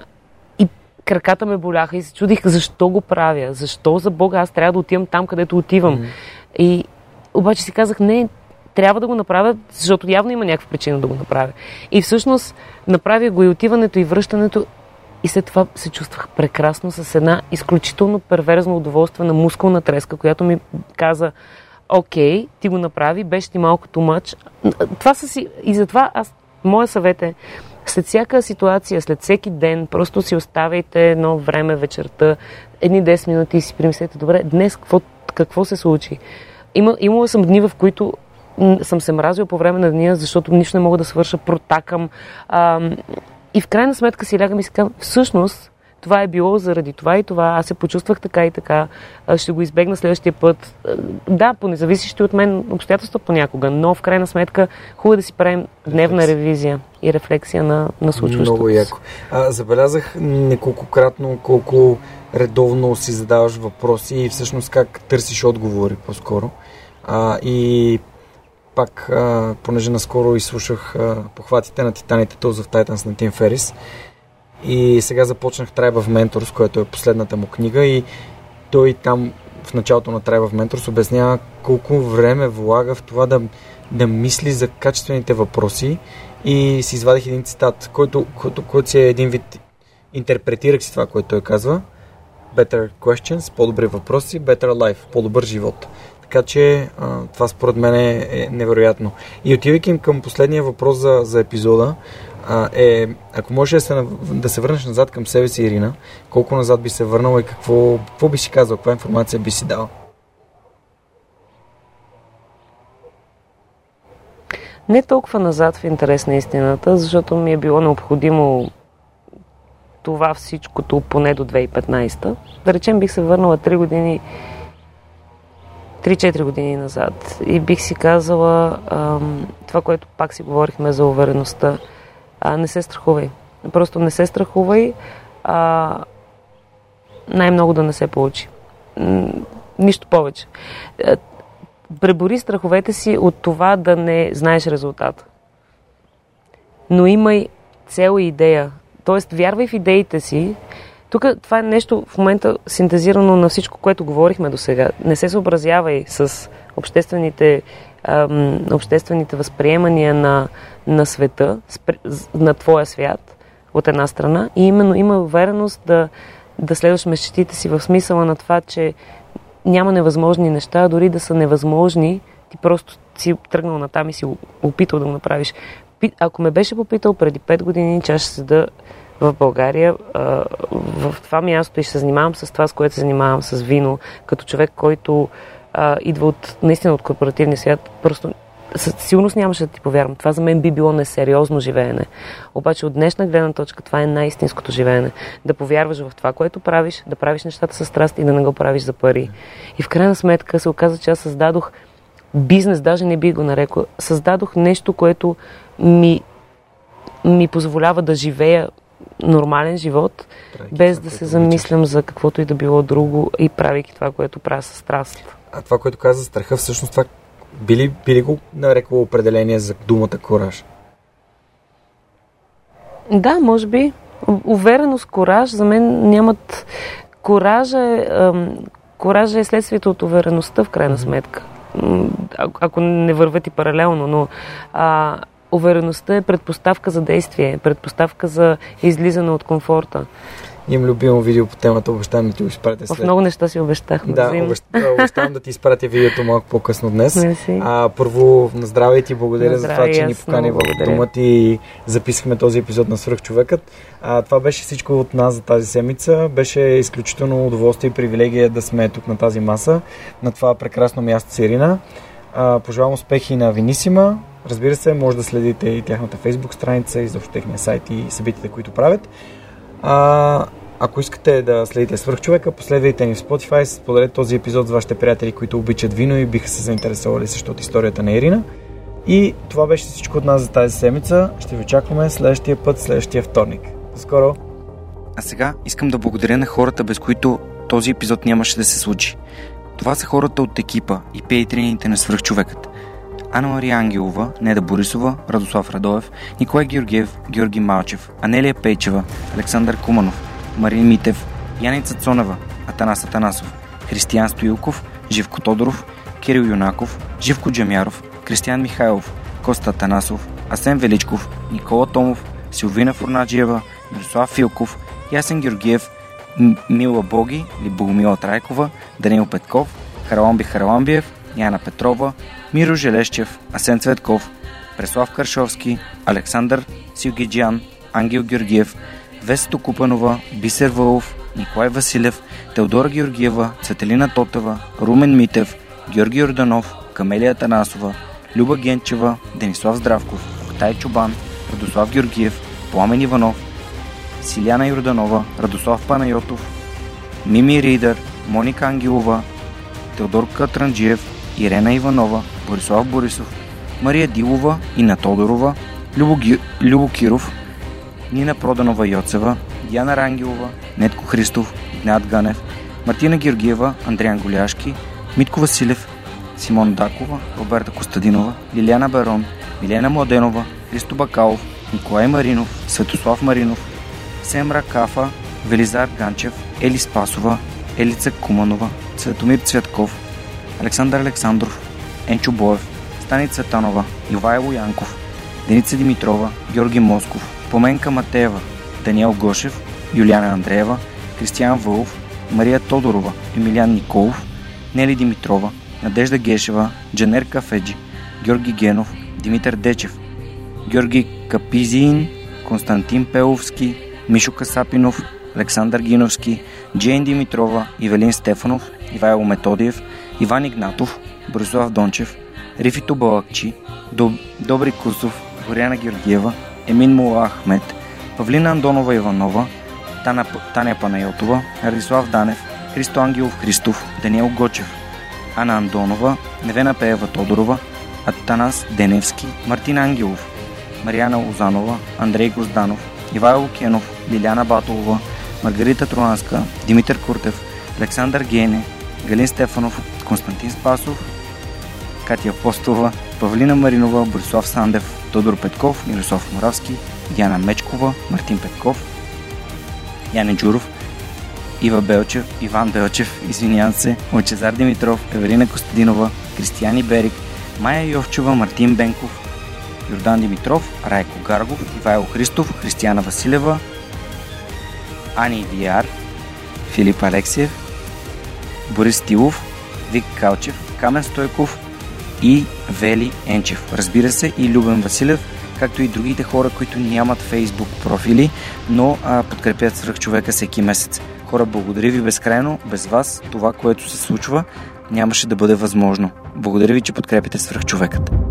краката ме боляха и се чудих защо го правя, защо за Бога аз трябва да отивам там, където отивам. Mm-hmm. И обаче си казах, не, трябва да го направя, защото явно има някаква причина да го направя. И всъщност направя го и отиването и връщането и след това се чувствах прекрасно с една изключително перверзно удоволствие на мускулна треска, която ми каза, окей, ти го направи, беше ти малко тумъч. Това са си... И затова аз... Моя съвет е, след всяка ситуация, след всеки ден, просто си оставяйте едно време вечерта, едни 10 минути и си примислете, добре, днес какво, какво се случи? Има, имала съм дни, в които съм се мразила по време на деня, защото нищо не мога да свърша, протакам. А, и в крайна сметка си лягам и си казвам, всъщност, това е било заради това и това, аз се почувствах така и така, ще го избегна следващия път. Да, по независещи от мен обстоятелства понякога, но в крайна сметка хубаво е да си правим дневна ревизия и рефлексия на, на случващото. Много яко. А, забелязах неколкократно колко редовно си задаваш въпроси и всъщност как търсиш отговори по-скоро. А, и пак, а, понеже наскоро изслушах а, похватите на Титаните Tools of Titans на Тим Ферис и сега започнах Tribe of Mentors, което е последната му книга и той там в началото на Tribe of Mentors обяснява колко време влага в това да, да мисли за качествените въпроси и си извадих един цитат, който, който, който си е един вид интерпретирах си това, което той казва Better questions, по-добри въпроси, better life, по-добър живот. Така че а, това според мен е, е невероятно. И отивайки към последния въпрос за, за епизода, а, е, ако можеш да се, да се върнеш назад към себе си, Ирина, колко назад би се върнала и какво, какво би си казал, каква информация би си дал? Не толкова назад в интерес на истината, защото ми е било необходимо това всичкото поне до 2015. Да речем, бих се върнала 3 години 3-4 години назад и бих си казала ам, това, което пак си говорихме за увереността. А, не се страхувай. Просто не се страхувай. А, най-много да не се получи. Нищо повече. Е, пребори страховете си от това да не знаеш резултата. Но имай цел и идея. Тоест, вярвай в идеите си, тук това е нещо в момента синтезирано на всичко, което говорихме до сега. Не се съобразявай с обществените, ам, обществените възприемания на, на света, на твоя свят, от една страна. И именно има увереност да, да следваш мечтите си в смисъла на това, че няма невъзможни неща, дори да са невъзможни, ти просто си тръгнал на там и си опитал да го направиш. Ако ме беше попитал преди 5 години, че ще седа в България, в това място и ще се занимавам с това, с което се занимавам, с вино, като човек, който идва от, наистина от корпоративния свят, просто със сигурност нямаше да ти повярвам. Това за мен би било несериозно живеене. Обаче от днешна гледна точка това е най-истинското живеене. Да повярваш в това, което правиш, да правиш нещата с страст и да не го правиш за пари. И в крайна сметка се оказа, че аз създадох бизнес, даже не би го нарекла. Създадох нещо, което ми, ми позволява да живея нормален живот, Правики без да се замислям за каквото и да било друго и правейки това, което правя с страст. А това, което каза за страха, всъщност това би ли, би ли го нарекало определение за думата кораж? Да, може би. Увереност, кораж за мен нямат... Коража е, коража е следствието от увереността, в крайна сметка. Ако не върват и паралелно, но а, увереността е предпоставка за действие, предпоставка за излизане от комфорта. Имам любимо видео по темата, обещавам да ти го изпратя след. В много неща си обещахме. Да, обещавам да ти изпратя видеото малко по-късно днес. А, първо, на здраве ти благодаря за това, че ни покани в дома ти и записахме този епизод на Свръхчовекът. А, това беше всичко от нас за тази седмица. Беше изключително удоволствие и привилегия да сме тук на тази маса, на това прекрасно място с Ирина. А, пожелавам успехи на Винисима. Разбира се, може да следите и тяхната фейсбук страница, и защо техния сайт и събитията, които правят. А, ако искате да следите свърхчовека, последвайте ни в Spotify, споделете този епизод с вашите приятели, които обичат вино и биха се заинтересовали също от историята на Ирина. И това беше всичко от нас за тази седмица. Ще ви очакваме следващия път, следващия вторник. До скоро! А сега искам да благодаря на хората, без които този епизод нямаше да се случи. Това са хората от екипа и пейтрините на свръхчовекът. Анна Мария Ангелова, Неда Борисова, Радослав Радоев, Николай Георгиев, Георги Малчев, Анелия Пейчева, Александър Куманов, Марин Митев, Яница Цонева, Атанас Атанасов, Християн Стоилков, Живко Тодоров, Кирил Юнаков, Живко Джамяров, Кристиян Михайлов, Коста Танасов, Асен Величков, Никола Томов, Силвина Фурнаджиева, Мирослав Филков, Ясен Георгиев, Мила Боги или Богомила Трайкова, Данил Петков, Хараламби Хараламбиев, Яна Петрова, Миро Желещев, Асен Цветков, Преслав Каршовски, Александър Силгиджан, Ангел Георгиев, Весто Купанова, Бисер Вълов, Николай Василев, Теодора Георгиева, Цветелина Тотева, Румен Митев, Георги Орданов, Камелия Танасова, Люба Генчева, Денислав Здравков, Октай Чубан, Радослав Георгиев, Пламен Иванов, Силяна Йорданова, Радослав Панайотов, Мими Ридър, Моника Ангелова, Теодор Катранджиев, Ирена Иванова, Борислав Борисов, Мария Дилова, Ина Тодорова, Любо, Ги... Любо Киров, Нина Проданова Йоцева, Диана Рангелова, Нетко Христов, Игнат Ганев, Мартина Георгиева, Андриан Голяшки, Митко Василев, Симон Дакова, Роберта Костадинова, Лиляна Барон, Милена Младенова, Христо Бакалов, Николай Маринов, Светослав Маринов, Семра Кафа, Велизар Ганчев, Ели Спасова, Елица Куманова, Светомир Цветков, Александър Александров, Енчо Боев, Стани Цветанова, Ивайло Янков, Деница Димитрова, Георги Москов, Поменка Матеева, Даниел Гошев, Юлиана Андреева, Кристиян Вълов, Мария Тодорова, Емилиан Николов, Нели Димитрова, Надежда Гешева, Джанер Кафеджи, Георги Генов, Димитър Дечев, Георги Капизиин, Константин Пеловски, Мишо Касапинов, Александър Гиновски, Джейн Димитрова, Ивелин Стефанов, Ивайло Методиев, Иван Игнатов, Борислав Дончев, Рифито Балакчи, Доб... Добри Кусов, Горяна Георгиева, Емин Мула Ахмет, Павлина Андонова Иванова, Таня, Таня Панайотова, Радислав Данев, Христо Ангелов Христов, Даниел Гочев, Ана Андонова, Невена Пеева Тодорова, Атанас Деневски, Мартин Ангелов, Марияна Лозанова, Андрей Гозданов, Ивайло Кенов, Лиляна Батолова, Маргарита Троанска, Димитър Куртев, Александър Гене, Галин Стефанов, Константин Спасов, Катя Постова, Павлина Маринова, Борислав Сандев, Тодор Петков, Мирослав Моравски, Диана Мечкова, Мартин Петков, Яне Джуров, Ива Белчев, Иван Белчев, извинявам се, Лъчезар Димитров, Евелина Костадинова, Кристияни Берик, Майя Йовчева, Мартин Бенков, Йордан Димитров, Райко Гаргов, Ивайло Христов, Християна Василева, Ани Виар, Филип Алексиев, Борис Тилов, Вик Калчев, Камен Стойков и Вели Енчев. Разбира се и Любен Василев, както и другите хора, които нямат фейсбук профили, но а, подкрепят свръх човека всеки месец. Хора, благодаря ви безкрайно. Без вас това, което се случва, нямаше да бъде възможно. Благодаря ви, че подкрепите свръх човекът.